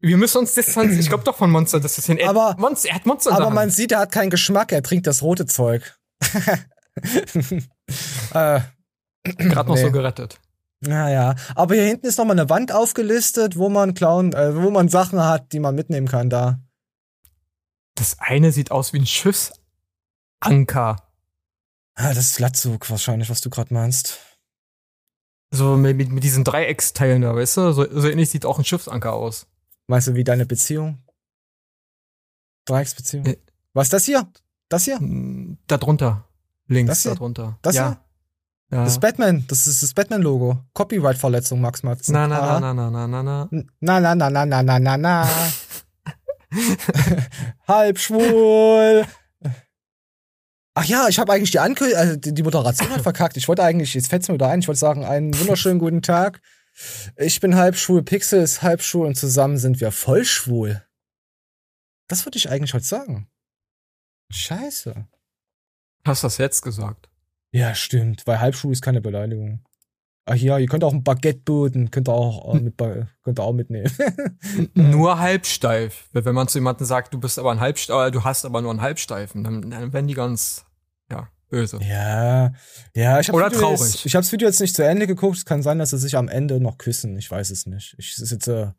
Wir müssen uns distanzieren. Ich glaube doch von Monster, das ist ein Aber- Monster. Er hat Monster Aber man sieht, er hat keinen Geschmack, er trinkt das rote Zeug. äh, Gerade noch nee. so gerettet. Naja, aber hier hinten ist nochmal eine Wand aufgelistet, wo man klauen, äh, wo man Sachen hat, die man mitnehmen kann da. Das eine sieht aus wie ein Schiffsanker. Ah, das ist Latzug wahrscheinlich, was du gerade meinst. So mit, mit, mit diesen Dreiecksteilen da, weißt du? So, so ähnlich sieht auch ein Schiffsanker aus. Meinst du, wie deine Beziehung? Dreiecksbeziehung? Äh. Was ist das hier? Das hier? Da drunter. Links, Das hier? da drunter. Das ja. hier? Ja. Das ist Batman, das ist das Batman-Logo. Copyright-Verletzung, Max Matzen. na, na, Ah. na, na, na, na, na. Na, na, na, na, na, na, na, na. Halb schwul. Ach ja, ich habe eigentlich die Ankündigung, also die Moderation hat verkackt. Ich wollte eigentlich, jetzt fällt's mir wieder ein, ich wollte sagen, einen wunderschönen guten Tag. Ich bin halb schwul, Pixel ist halb schwul und zusammen sind wir voll schwul. Das wollte ich eigentlich heute sagen. Scheiße. Hast du das jetzt gesagt? Ja, stimmt, weil halbschwul ist keine Beleidigung. Ach ja, ihr könnt auch ein Baguette boten, könnt ihr auch, äh, mit, könnt ihr auch mitnehmen. Nur halbsteif. Wenn man zu jemandem sagt, du bist aber ein Halbsteif, du hast aber nur einen Halbsteifen, dann, dann werden die ganz, böse. Ja, ja, ich habe Oder traurig. Jetzt, ich habe das Video jetzt nicht zu Ende geguckt. Es kann sein, dass sie sich am Ende noch küssen. Ich weiß es nicht. Ich jetzt äh,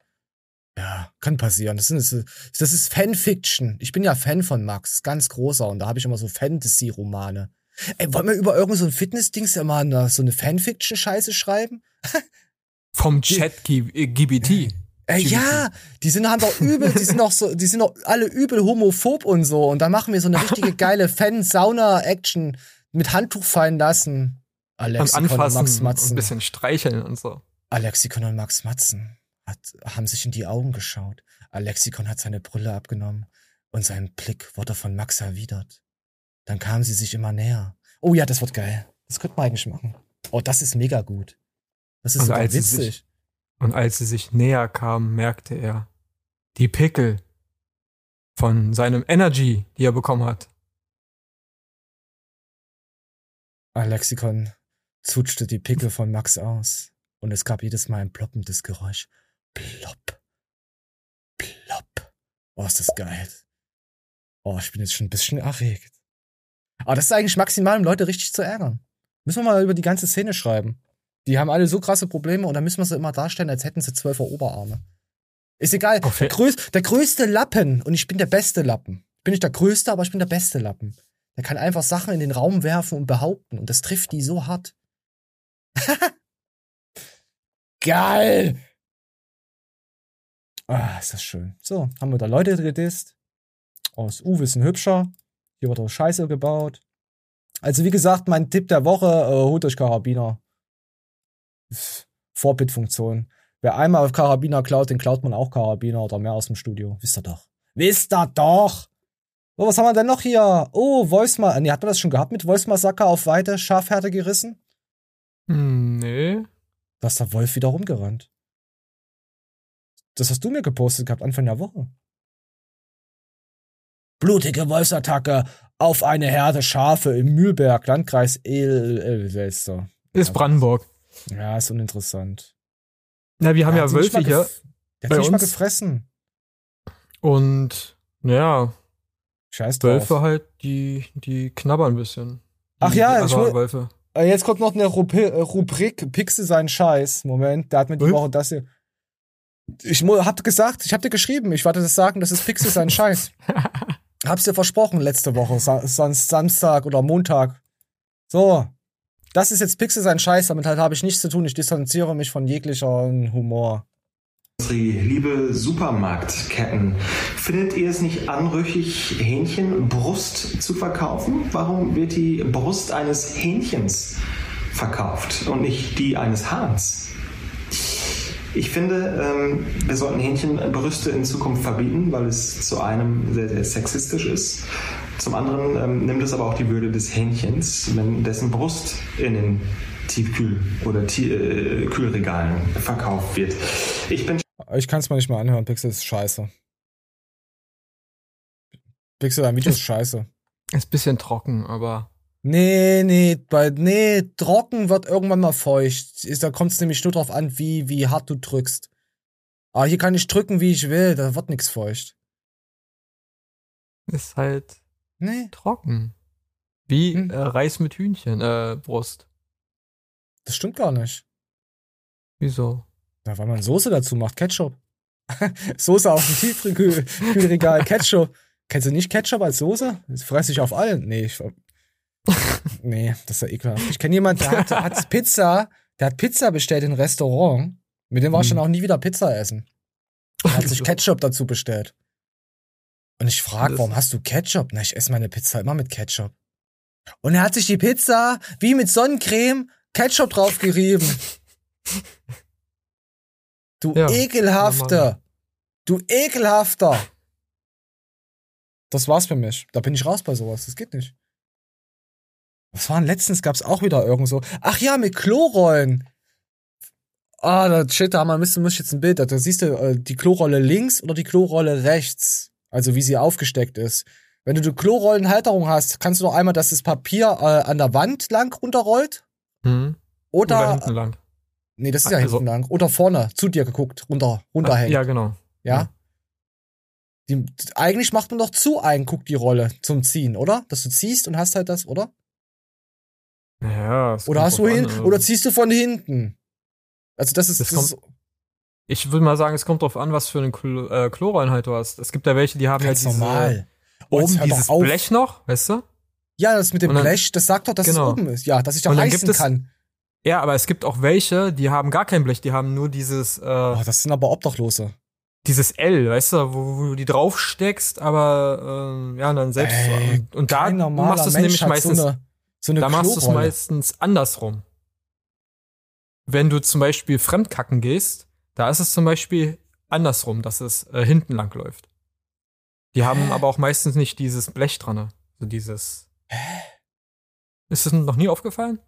ja, kann passieren. Das ist das ist Fanfiction. Ich bin ja Fan von Max, ganz großer und da habe ich immer so Fantasy Romane. Ey, wollen wir über irgend so ein Fitness-Dings ja mal so eine Fanfiction-Scheiße schreiben? Vom Chat GBT. Ey, ja, die sind haben doch übel, die sind doch so, die sind doch alle übel homophob und so. Und dann machen wir so eine richtige geile Fan-Sauna-Action mit Handtuch fallen lassen. Alexikon und Max und ein Matzen. bisschen streicheln und so. Alexikon und Max Matzen hat, haben sich in die Augen geschaut. Alexikon hat seine Brille abgenommen und sein Blick wurde von Max erwidert. Dann kamen sie sich immer näher. Oh ja, das wird geil. Das könnte man eigentlich machen. Oh, das ist mega gut. Das ist Und sogar witzig. Und als sie sich näher kamen, merkte er, die Pickel von seinem Energy, die er bekommen hat. Alexikon zutschte die Pickel von Max aus. Und es gab jedes Mal ein ploppendes Geräusch. Plopp. Plopp. Oh, ist das geil. Oh, ich bin jetzt schon ein bisschen erregt. Aber das ist eigentlich maximal, um Leute richtig zu ärgern. Müssen wir mal über die ganze Szene schreiben. Die haben alle so krasse Probleme und dann müssen wir sie immer darstellen, als hätten sie zwölfer Oberarme. Ist egal. Der, größ, der größte Lappen und ich bin der beste Lappen. Ich bin nicht der größte, aber ich bin der beste Lappen. Der kann einfach Sachen in den Raum werfen und behaupten und das trifft die so hart. Geil! Ah, ist das schön. So, haben wir da Leute gedisst. Aus Uwe ist ein hübscher. Hier wird auch Scheiße gebaut. Also, wie gesagt, mein Tipp der Woche, äh, holt euch Karabiner. Vorbildfunktion. Wer einmal auf Karabiner klaut, den klaut man auch Karabiner oder mehr aus dem Studio. Wisst ihr doch. Wisst ihr doch! So, was haben wir denn noch hier? Oh, Voicema. Nee, hat man das schon gehabt mit Voicemasacker auf Weite, Schafhärte gerissen? Hm, nee. Da ist der Wolf wieder rumgerannt. Das hast du mir gepostet gehabt, Anfang der Woche. Blutige Wolfsattacke auf eine Herde Schafe im Mühlberg, Landkreis El Elwester. Ist Brandenburg. Ja, ist uninteressant. Na, wir haben ja nicht Wölfe hier. Der hat sich mal gefressen. Und ja, Scheiß drauf. Wölfe halt, die, die knabbern ein bisschen. Die, Ach ja, die ich will- Wölfe. Äh, Jetzt kommt noch eine äh, Rubrik Pixel seinen Scheiß. Moment, der hat mir die? Woche das hier. Ich hab gesagt, ich hab dir geschrieben, ich wollte das sagen, das ist Pixel sein Scheiß. Hab's dir versprochen letzte Woche, Samstag oder Montag. So, das ist jetzt Pixel sein Scheiß, damit halt habe ich nichts zu tun. Ich distanziere mich von jeglicher Humor. Liebe Supermarktketten, findet ihr es nicht anrüchig, Hähnchenbrust zu verkaufen? Warum wird die Brust eines Hähnchens verkauft und nicht die eines Hahns? Ich finde, ähm, wir sollten Hähnchenbrüste in Zukunft verbieten, weil es zu einem sehr, sehr sexistisch ist. Zum anderen ähm, nimmt es aber auch die Würde des Hähnchens, wenn dessen Brust in den Tiefkühl- oder äh, Kühlregalen verkauft wird. Ich bin Ich kann es mir nicht mehr anhören, Pixel ist scheiße. Pixel, dein Video ist scheiße. Ist ein bisschen trocken, aber Nee, nee, bei, nee, trocken wird irgendwann mal feucht. Ist, da kommt es nämlich nur drauf an, wie, wie hart du drückst. Aber hier kann ich drücken, wie ich will, da wird nichts feucht. ist halt Nee. trocken. Wie Hm. äh, Reis mit Hühnchen, äh, Brust. Das stimmt gar nicht. Wieso? Ja, weil man Soße dazu macht, Ketchup. Soße auf dem Tiefkühlregal, Ketchup. Kennst du nicht Ketchup als Soße? Das fresse ich auf allen. Nee, ich, nee, das ist ja ekelhaft. Ich kenne jemanden, der hat, hat Pizza, der hat Pizza bestellt in ein Restaurant. Mit dem war ich Hm. dann auch nie wieder Pizza essen. Er hat sich Ketchup dazu bestellt. Und ich frage, warum hast du Ketchup? Na, ich esse meine Pizza immer mit Ketchup. Und er hat sich die Pizza wie mit Sonnencreme Ketchup drauf gerieben. Du Ja, ekelhafter. Du ekelhafter. Das war's für mich. Da bin ich raus bei sowas. Das geht nicht. Was war denn letztens? Gab's auch wieder irgend so. Ach ja, mit Klorollen. Ah, da, shit, da muss ich jetzt ein Bild. Da, da siehst du äh, die Klorolle links oder die Klorolle rechts. Also wie sie aufgesteckt ist. Wenn du die Klorollenhalterung hast, kannst du doch einmal, dass das Papier äh, an der Wand lang runterrollt. Hm? Oder, hinten lang. Nee, das ist ja Also- hinten lang. Oder vorne, zu dir geguckt, runter, runterhängt. Ja, genau. Ja? Die, eigentlich macht man doch zu ein, guck die Rolle zum Ziehen, oder? Dass du ziehst und hast halt das, oder? Ja, Oder hast du hin, an, oder ziehst du von hinten? Also das ist, Das das ist kommt- Ich würde mal sagen, es kommt drauf an, was für einen Klo äh, Chlorrollen du hast. Es gibt ja welche, die haben Ganz halt diese, normal. Oh, oben dieses. Blech noch, weißt du? ja, das mit dem dann- Blech, das sagt doch, dass Genau. es oben ist. Ja, dass ich da gibt es- kann. Ja, aber es gibt auch welche, die haben gar kein Blech, die haben nur dieses, äh, Oh, das sind aber Obdachlose. dieses L, weißt du, wo, wo du die draufsteckst, aber ähm, ja, dann selbst. Ey, und, und da machst du es nämlich meistens. so so eine da machst du es meistens andersrum. Wenn du zum Beispiel fremdkacken gehst, da ist es zum Beispiel andersrum, dass es äh, hinten lang läuft. Die haben aber auch meistens nicht dieses Blech dran, ne? so dieses Ist das noch nie aufgefallen?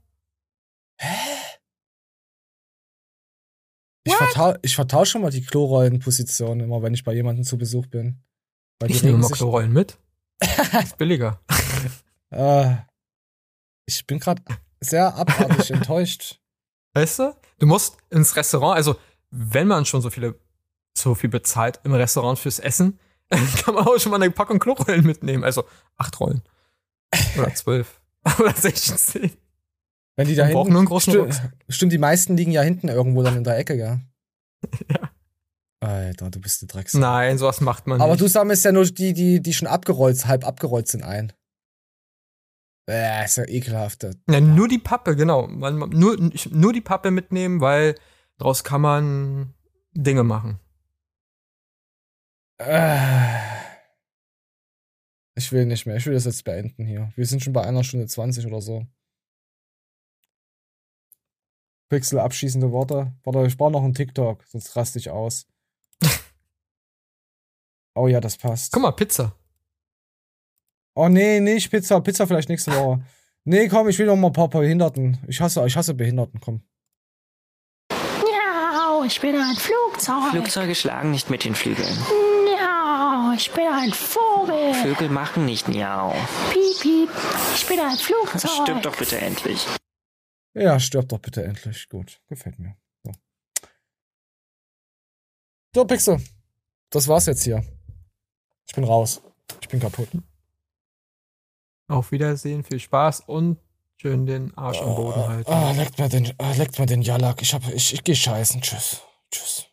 Ich, vertau ich vertausche schon mal die Klorollenposition immer, wenn ich bei jemandem zu Besuch bin. Weil Ich nehme sich- Klorollen mit. ist billiger. Äh, ich bin gerade sehr abartig enttäuscht. Weißt du? Du musst ins Restaurant, also wenn man schon so viele, so viel bezahlt im Restaurant fürs Essen, kann man auch schon mal eine Packung Klorollen mitnehmen. Also acht Rollen. Oder zwölf. Oder 16. Wenn die da hinten. nur einen großen sti- Rucksack. Stimmt, die meisten liegen ja hinten irgendwo dann in der Ecke, gell? Ja. Alter, du bist eine Drecksau. Nein, sowas macht man Aber nicht. du sammelst ja nur die, die, die schon abgerollt, halb abgerollt sind ein. Äh, ist ja ekelhaft. Ja, nur die Pappe, genau. Man, nur, nur die Pappe mitnehmen, weil daraus kann man Dinge machen. Äh, ich will nicht mehr. Ich will das jetzt beenden hier. Wir sind schon bei einer Stunde 20 oder so. Pixel, abschließende Worte. Warte, ich brauche noch einen TikTok, sonst raste ich aus. Oh ja, das passt. Guck mal, Pizza. Oh nee, nicht Pizza. Pizza vielleicht nächste Woche. Nee, komm, ich will noch mal ein paar Behinderten. Ich hasse, ich hasse Behinderten, komm. Miau, ich bin ein Flugzeug. Flugzeuge schlagen nicht mit den Flügeln. Miau, ich bin ein Vogel. Vögel machen nicht Miau. Piep, piep, ich bin ein Flugzeug. Stirb doch bitte endlich. Ja, stirb doch bitte endlich. Gut, gefällt mir. So, so Pixel. Das war's jetzt hier. Ich bin raus. Ich bin kaputt. Auf Wiedersehen, viel Spaß und schön den Arsch am Boden halten. Ah, leckt mir den, ah, leckt mir den Jalak. Ich hab, ich, ich geh scheißen. Tschüss. Tschüss.